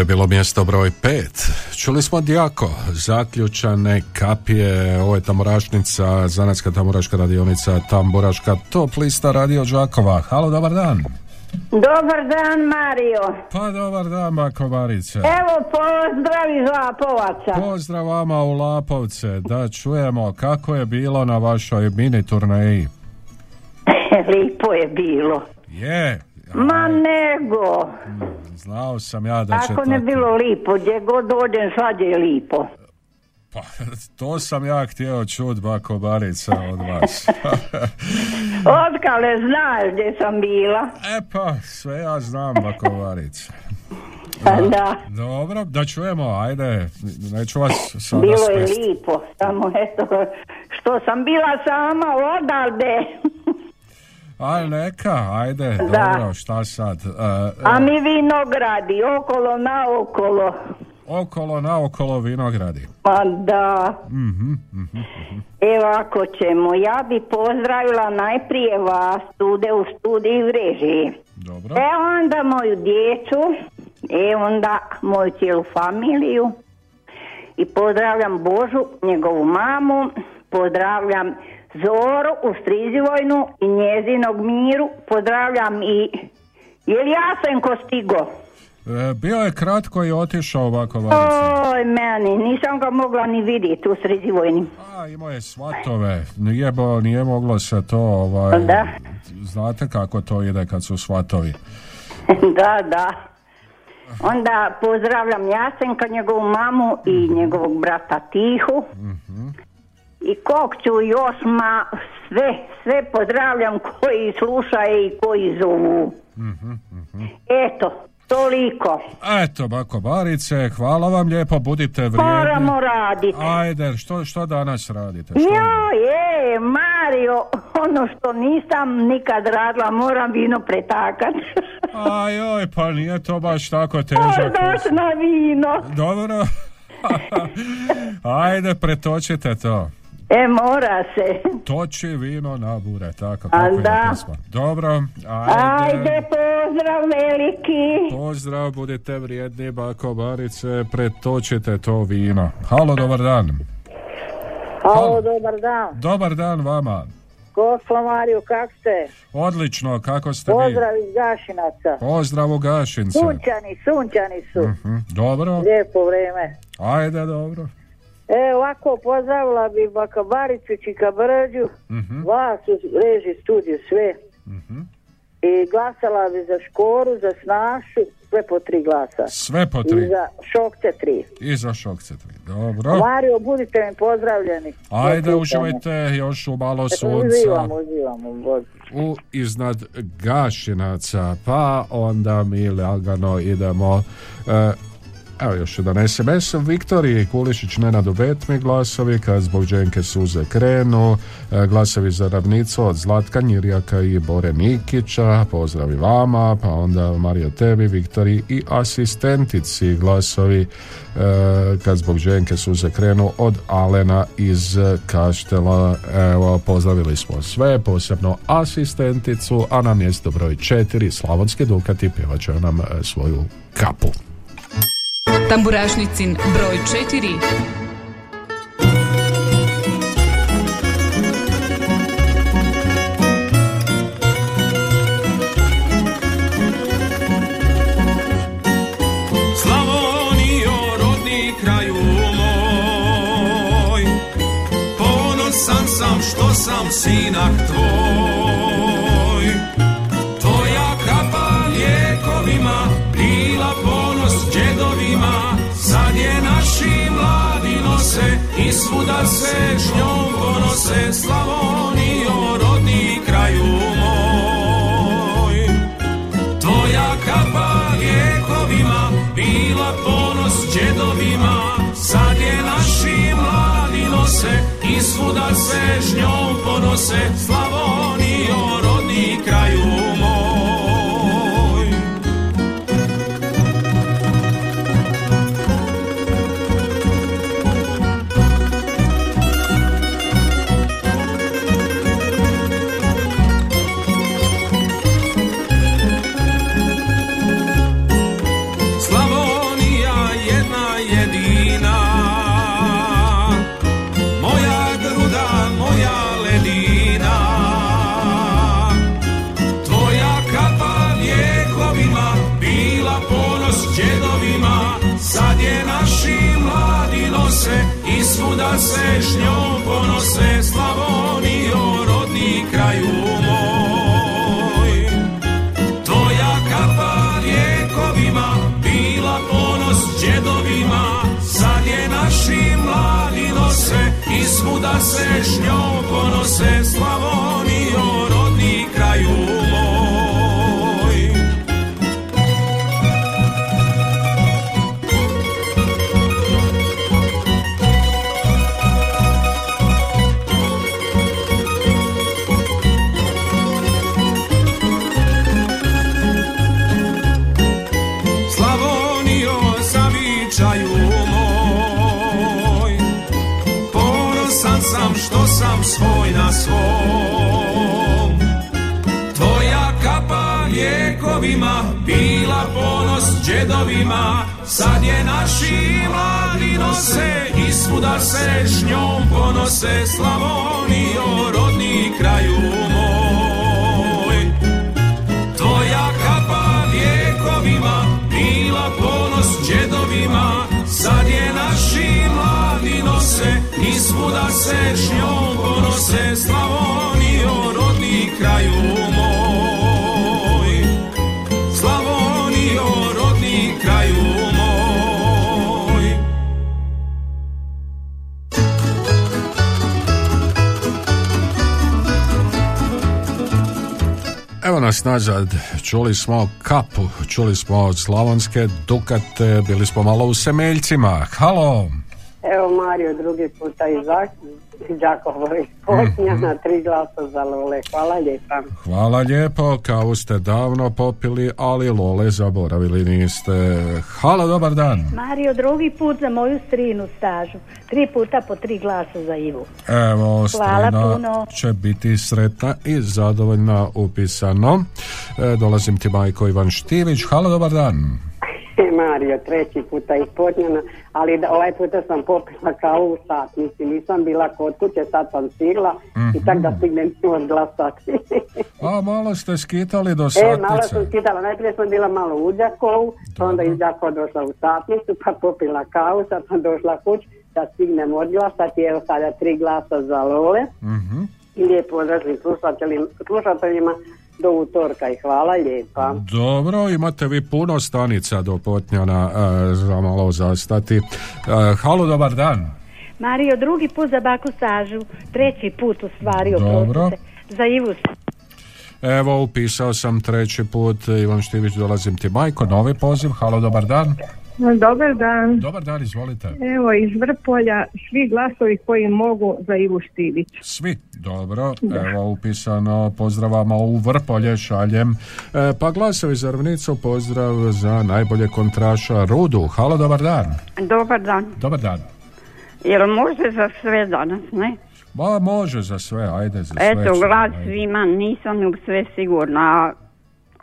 je bilo mjesto broj pet. Čuli smo Dijako, zaključane kapije, ovo je Tamburašnica, Zanetska tamburaška radionica, Tamburaška top lista radio Đakova. Halo, dobar dan. Dobar dan, Mario. Pa dobar dan, Makovarice. Evo, pozdrav iz Lapovaca. Pozdrav vama u Lapovce, da čujemo kako je bilo na vašoj mini turneji. Lipo je bilo. Je, Ma nego. znao sam ja da će Ako ne tako. bilo lipo, gdje god dođem, sad je lipo. Pa, to sam ja htio čut, Bakobarica, od vas. Otkale znaš gdje sam bila. E pa, sve ja znam, Bakovarica. Da. Dobro, da čujemo, ajde, neću vas sada Bilo je lipo, samo eto, što sam bila sama odavde. Aj, neka, ajde, Da. dobro, šta sad? E, A mi vinogradi, okolo na okolo. okolo, naokolo vinogradi. Pa da, Mhm, mhm, mhm. evo ako ćemo, ja bi pozdravila najprije vas, stude u studiji režiji. Dobro. E onda moju djecu, e onda moju cijelu familiju i pozdravljam Božu, njegovu mamu, pozdravljam Zoru u Strizivojnu i njezinog miru, pozdravljam i je li Jasenko stigo? E, bio je kratko i otišao Bakovarica. Oj, meni, nisam ga mogla ni vidjeti u Strizivojni. A, imao je svatove, nije, bo, nije moglo se to, ovaj, Da. znate kako to ide kad su svatovi. da, da. Onda pozdravljam Jasenka, njegovu mamu i njegovog brata Tihu. I kog ću još ma sve, sve pozdravljam koji slušaju i koji zovu. Eto, toliko. Eto, Bako Barice, hvala vam lijepo, budite vrijedni. Moramo raditi. Ajde, što, što danas radite? Što? Jo, je, Mario, ono što nisam nikad radila, moram vino pretakat. Ajoj, pa nije to baš tako težak. Na vino. Dobro. Ajde, pretočite to. E, mora se. Toči vino na bure, tako A, kako je da. Dobro, ajde. Ajde, pozdrav veliki. Pozdrav, budite vrijedni bako Barice, pretočite to vino. Halo, dobar dan. Halo, dobar dan. Dobar dan vama. Gosla Mariju, kak ste? Odlično, kako ste vi? Pozdrav iz Gašinaca. Pozdrav u Gašince. Sunčani, sunčani su. Mhm, Dobro, Lijepo vreme. ajde, dobro. E, ovako pozdravila bi baka Baricu, Čika Brđu, Mhm. vas u reži studiju, sve. I glasala bi za Škoru, za Snašu, sve po tri glasa. Sve po I tri. za Šokce tri. I za šokce tri. Dobro. Mario, budite mi pozdravljeni. Ajde, uživajte još u malo sunca. Uživamo, uživamo. Bog. u iznad Gašinaca, pa onda mi lagano idemo e, Evo još jedan SMS Viktoriji Kulišić Nenadu Betmi glasovi kad zbog Dženke suze krenu. E, glasovi za ravnicu od Zlatka Njirjaka i Bore Nikića pozdravi vama pa onda Marija tebi Viktoriji i asistentici. Glasovi e, kad zbog Dženke suze krenu od Alena iz Kaštela. Evo pozdravili smo sve posebno asistenticu a na mjestu broj 4 Slavonski Dukati pjevat će nam e, svoju kapu Tamburašnicin broj 4. Slavonijo, rodni kraju moj Ponosan sam što sam sinak tvoj nose I svuda se s njom ponose Slavonijo, rodni kraju moj. Tvoja kapa lijekovima bila ponos džedovima. Sad je naši mladi nose i svuda se s njom ponose. Slavonijo, svuda se s njom ponose Ponos džedovima. Sad je naši mladi nose I se s njom ponose Slavonijo, rodni kraju moj. Tvoja kapa lijekovima bila ponos džedovima. Sad je naši mladi nose i svuda se s njom ponose Slavonijo, rodni kraju moj nas nazad, čuli smo kapu, čuli smo od Slavonske Dukate, bili smo malo u Semeljcima. Halo! Evo Mario drugi puta iz Zaš- Đakovo iz Potnjana, tri glasa za Lole. Hvala lijepa. Hvala lijepo, kavu ste davno popili, ali Lole zaboravili niste. Halo, dobar dan. Mario, drugi put za moju strinu stažu. Tri puta po tri glasa za Ivu. Evo, Hvala Strina puno. će biti sretna i zadovoljna upisano. E, dolazim ti majko Ivan Štivić. Halo, dobar dan. Mario, treći puta iz Potnjana, ali da, ovaj puta sam popila kavu u satnici. Nisam bila kod kuće, sad sam stigla i tak da stignem odglasati. A malo ste skitali do E, malo satnice. sam skidala, najprije sam bila malo u Đakovu, pa onda iz Đakova došla u satnicu, pa popila kavu, sad sam došla kuć da stignem odglasati, evo sada tri glasa za Lole Mhm. I lijep pozdrav svim slušateljima, do utorka i hvala lijepa. Dobro, imate vi puno stanica do Potnjana e, za malo zastati. E, halo, dobar dan. Mario, drugi put za baku stažu. Treći put u stvari, Dobro. Za Ivu Evo, upisao sam treći put. Ivan Štivić, dolazim ti majko. Novi poziv. Halo, dobar dan. Dobar dan. Dobar dan, izvolite. Evo iz Vrpolja svi glasovi koji mogu za Ivu Štivić. Svi, dobro, evo upisano, pozdravamo u Vrpolje, šaljem. E, pa glasovi za ravnicu, pozdrav za najbolje kontraša Rudu. Halo, dobar dan. Dobar dan. Dobar dan. Jel može za sve danas, ne? Ma može za sve, ajde za sve. Eto, glas svima, nisam u sve sigurna, a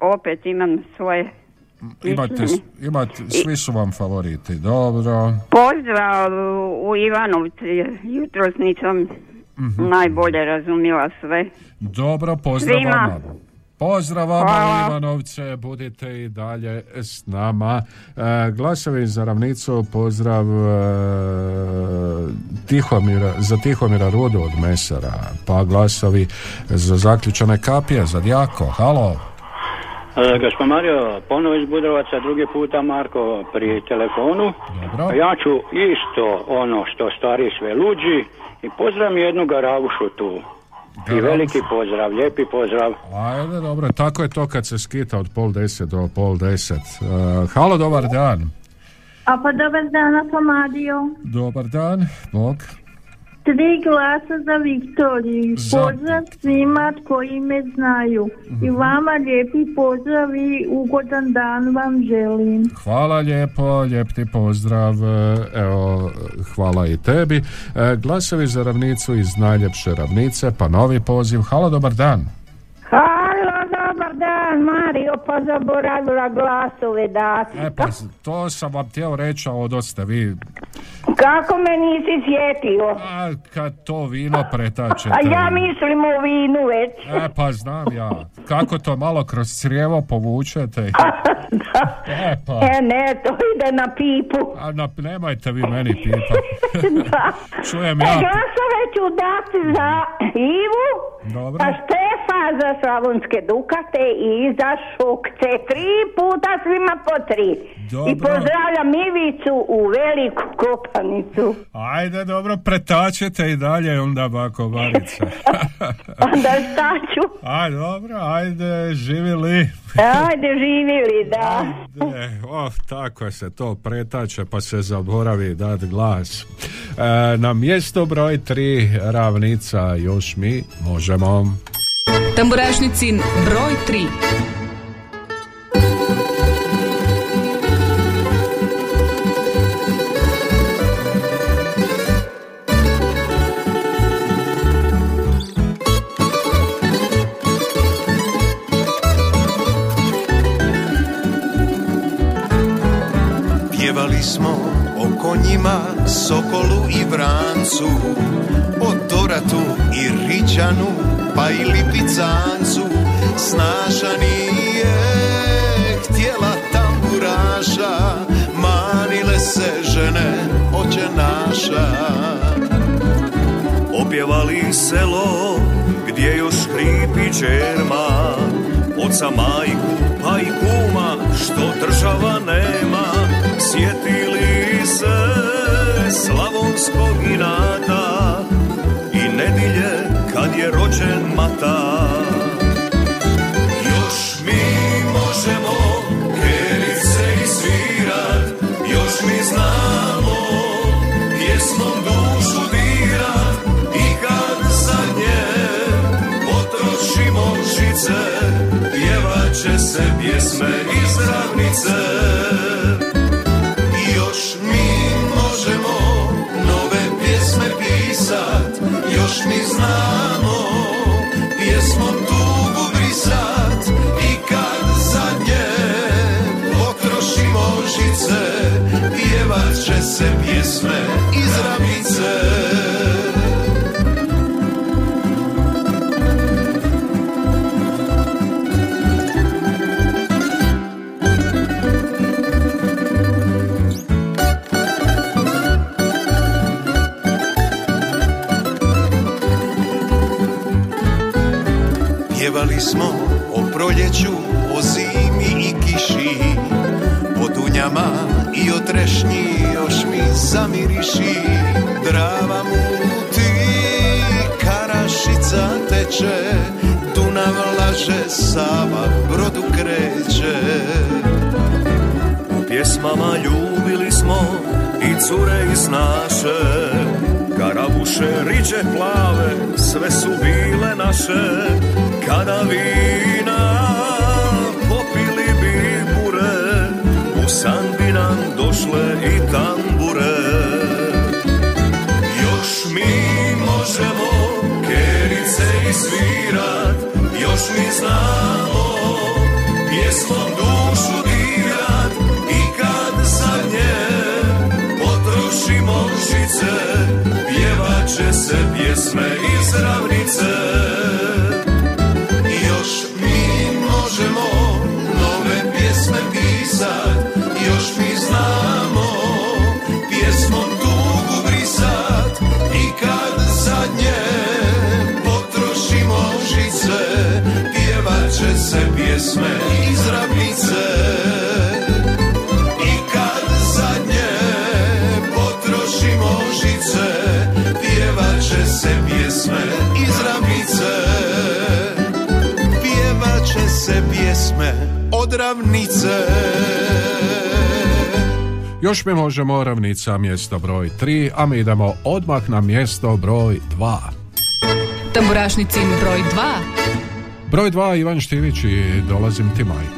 opet imam svoje Imate, imate, svi su vam favoriti, dobro. Pozdrav u Ivanovci, jutros nisam Mhm. najbolje razumjela sve. Dobro, pozdrav Svima. vama. Pozdrav vama. Ivanovce, budite i dalje s nama. E, glasovi za ravnicu, pozdrav e, Tihomira, za Tihomira Rudu od Mesara, pa glasovi za zaključane kapije, za Djako. Halo. E, Gospod Mario, ponovo iz Budrovaca, drugi puta Marko pri telefonu. Dobro. Ja ću isto ono što stari sve luđi i pozdravim jednu garavušu tu. I veliki pozdrav, lijepi pozdrav. Ajde, dobro, tako je to kad se skita od pol deset do pol deset. E, halo, dobar dan. A pa dobar dan, Tomadio. Dobar dan, Bog. Tri glasa za Viktoriju. Za- Pozdrav svima koji me znaju. I vama lijepi pozdrav i ugodan dan vam želim. Hvala lijepo, lijep ti pozdrav, evo, hvala i tebi. E, glasovi za ravnicu iz najljepše ravnice, pa novi poziv. Halo, dobar dan. Halo, dobar dan, Mario, pa zaboravila glasove dati. E, pa to sam vam htio reći, a odoste vi. Kako me nisi sjetio? A, kad to vino pretačete. A ja mislim o vinu već. E, pa znam ja. Kako to malo kroz crijevo povučete. E, pa. E, ne, to ide na pipu. A na, nemojte vi meni pipa. da. Čujem E, ja. glasove ću dati za Ivu, Dobro. za Stefa, za Slavonske Dukate i za Šukce. Tri puta svima po tri. Dobro. I pozdravljam Ivicu u Veliku Kopanicu. Ajde, dobro, pretačete i dalje onda bako Marica. Onda šta ću? Ajde, dobro, ajde, živjeli. Ajde, živjeli, da. E, oh, tako se to pretače pa se zaboravi dat glas. E, na mjesto broj tri ravnica još mi možemo. Tamburašnicin broj 3. smo o konjima, sokolu i vrancu, o doratu i riđanu, pa i lipicancu. Snaša nije htjela tamburaša, manile se žene oče naša. Opjevali selo gdje još hripi čerma Oca majku pa i kuma što država nema Sjetili se slavonskog inata I nedilje kad je rođen mata Još mi možemo kerice i svirat Još mi znamo pjesmom dušu dirat I kad za nje potrošimo žice Pjevat će se pjesme iz ravnice. Mi znamo pjesmom tugu brisat I kad zadnje potrošimo žice Pjevat će se pjesme iz ravnice proljeću, o zimi i kiši. O dunjama i o trešnji još mi zamiriši. Drava muti, karašica teče Dunav laže, Sava brodu kreće. U pjesmama ljubili smo i cure iz naše Karabuše, riđe plave, sve su bile naše Kada vina popili bi bure U san bi nam došle i tambure. Još mi možemo kerice i svirat Još mi znamo pjesmom dušu dirat. I kad zadnje potrošimo žice Pjevat će se pjesme iz ravnice zadnje potrošimo žice Pjevat će se pjesme iz ravnice. I kad zadnje potrošimo žice Pjevat će se pjesme iz ravnice. Pjevat će se pjesme od ravnice Još mi možemo ravnica mjesto broj 3, a mi idemo odmah na mjesto broj 2. Tamburašnicin broj 2. Broj 2, Ivan Štivić i dolazim ti majku.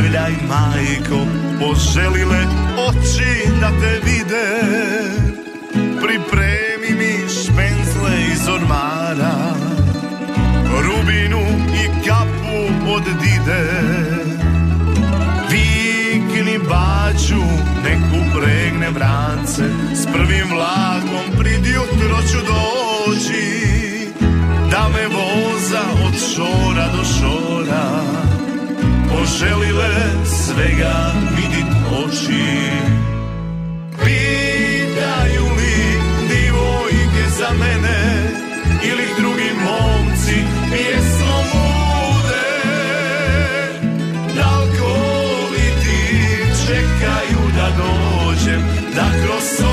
Zagrljaj majko Poželile oči da te vide. Pripremi mi špenzle iz ormara Rubinu i kapu od dide. Vikni baču, neku pregne vrance S prvim vlakom prid jutro ću doći Da me voza od šora do šora Poželile svega vidit oči. Pitaju li divojke za mene Ili drugi momci pjesmom bude. Da li ti čekaju da dođem Da kroz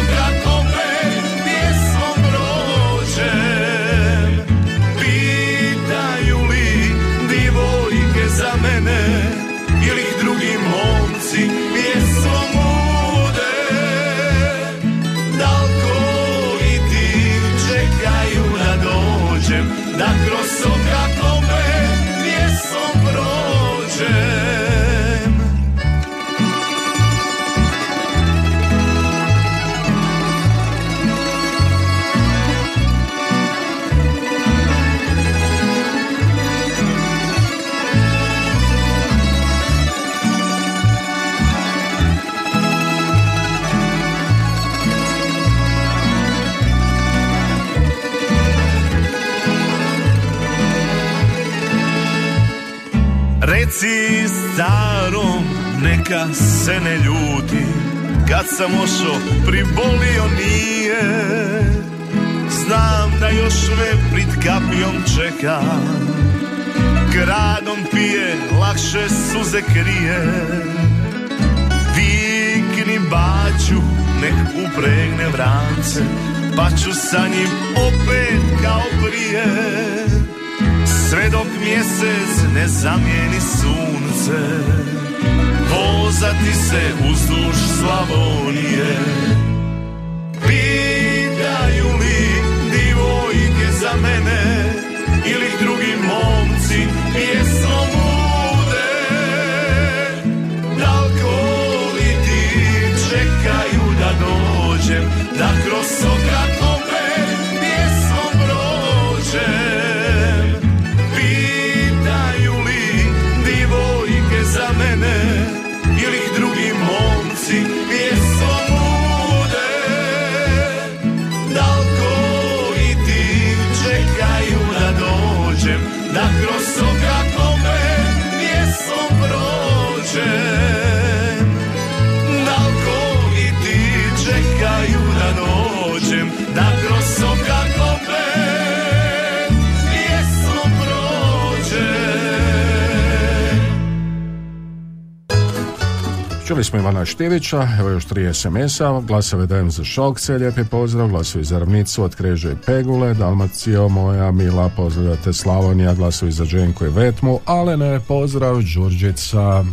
neka se ne ljuti Kad sam ošo pribolio nije Znam da još me prid kapijom čeka Gradom pije, lakše suze krije mi baću, nek upregne vrance, pa ću sa njim opet kao prije. Sve dok mjesec ne zamijeni sunce, vozati se uzduž Slavonije. Pitaju li divojke za mene ili drugi momci pjesmom bude? Da li li ti čekaju da dođem, da kroz Čuli smo Ivana Štivića, evo još tri SMS-a, glasove dajem za Šokce, lijepi pozdrav, glasovi za Ravnicu od i Pegule, Dalmacijo moja mila, pozdravljate Slavonija, glasovi za Dženku i Vetmu, ale ne, pozdrav Đurđica.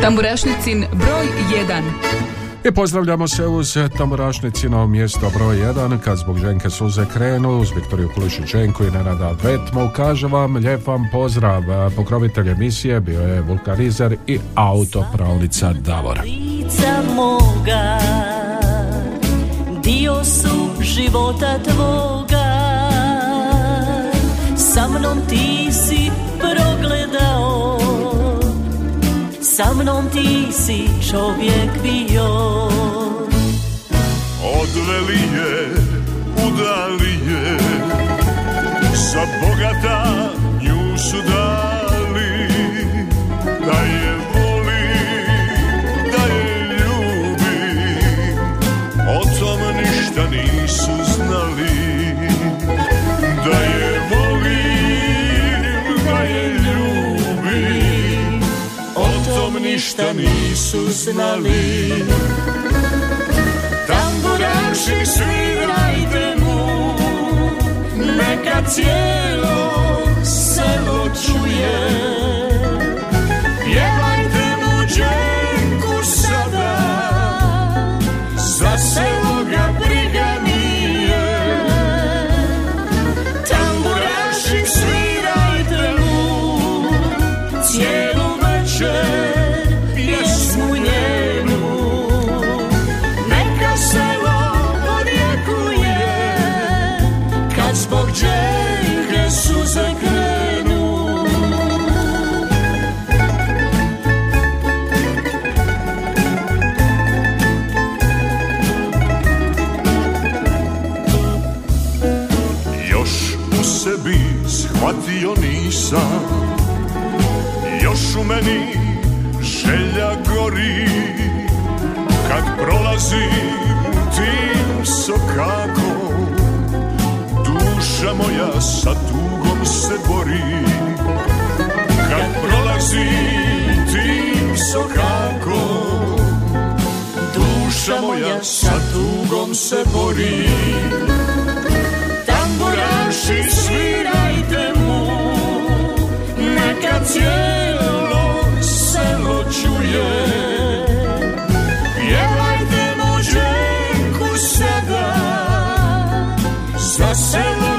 Tamburašnicin broj 1. I pozdravljamo se uz tamburašnicino mjesto broj 1 kad zbog ženke suze krenu uz Viktoriju Kulišić Ženku i Nenada Vetmu kaže vam lijep pozdrav. Pokrovitelj emisije bio je vulkanizer i autopravnica Davor moga Dio su života tvoga. Sa mnom ti Sa mnom ti si čovjek bio. Odveli je, udali je Za bogata nju su dali ništa nisu znali. Tamburaši svirajte mu. Neka cijelo selo čuje. Pjevajte mu dženku sada. Za selo prolazim tim sokakom. Duša moja sa tugom se bori. Kad prolazim tim sokakom Duša moja sa tugom se bori. Tamburaši svirajte mu Neka cijelo selo čuje. Send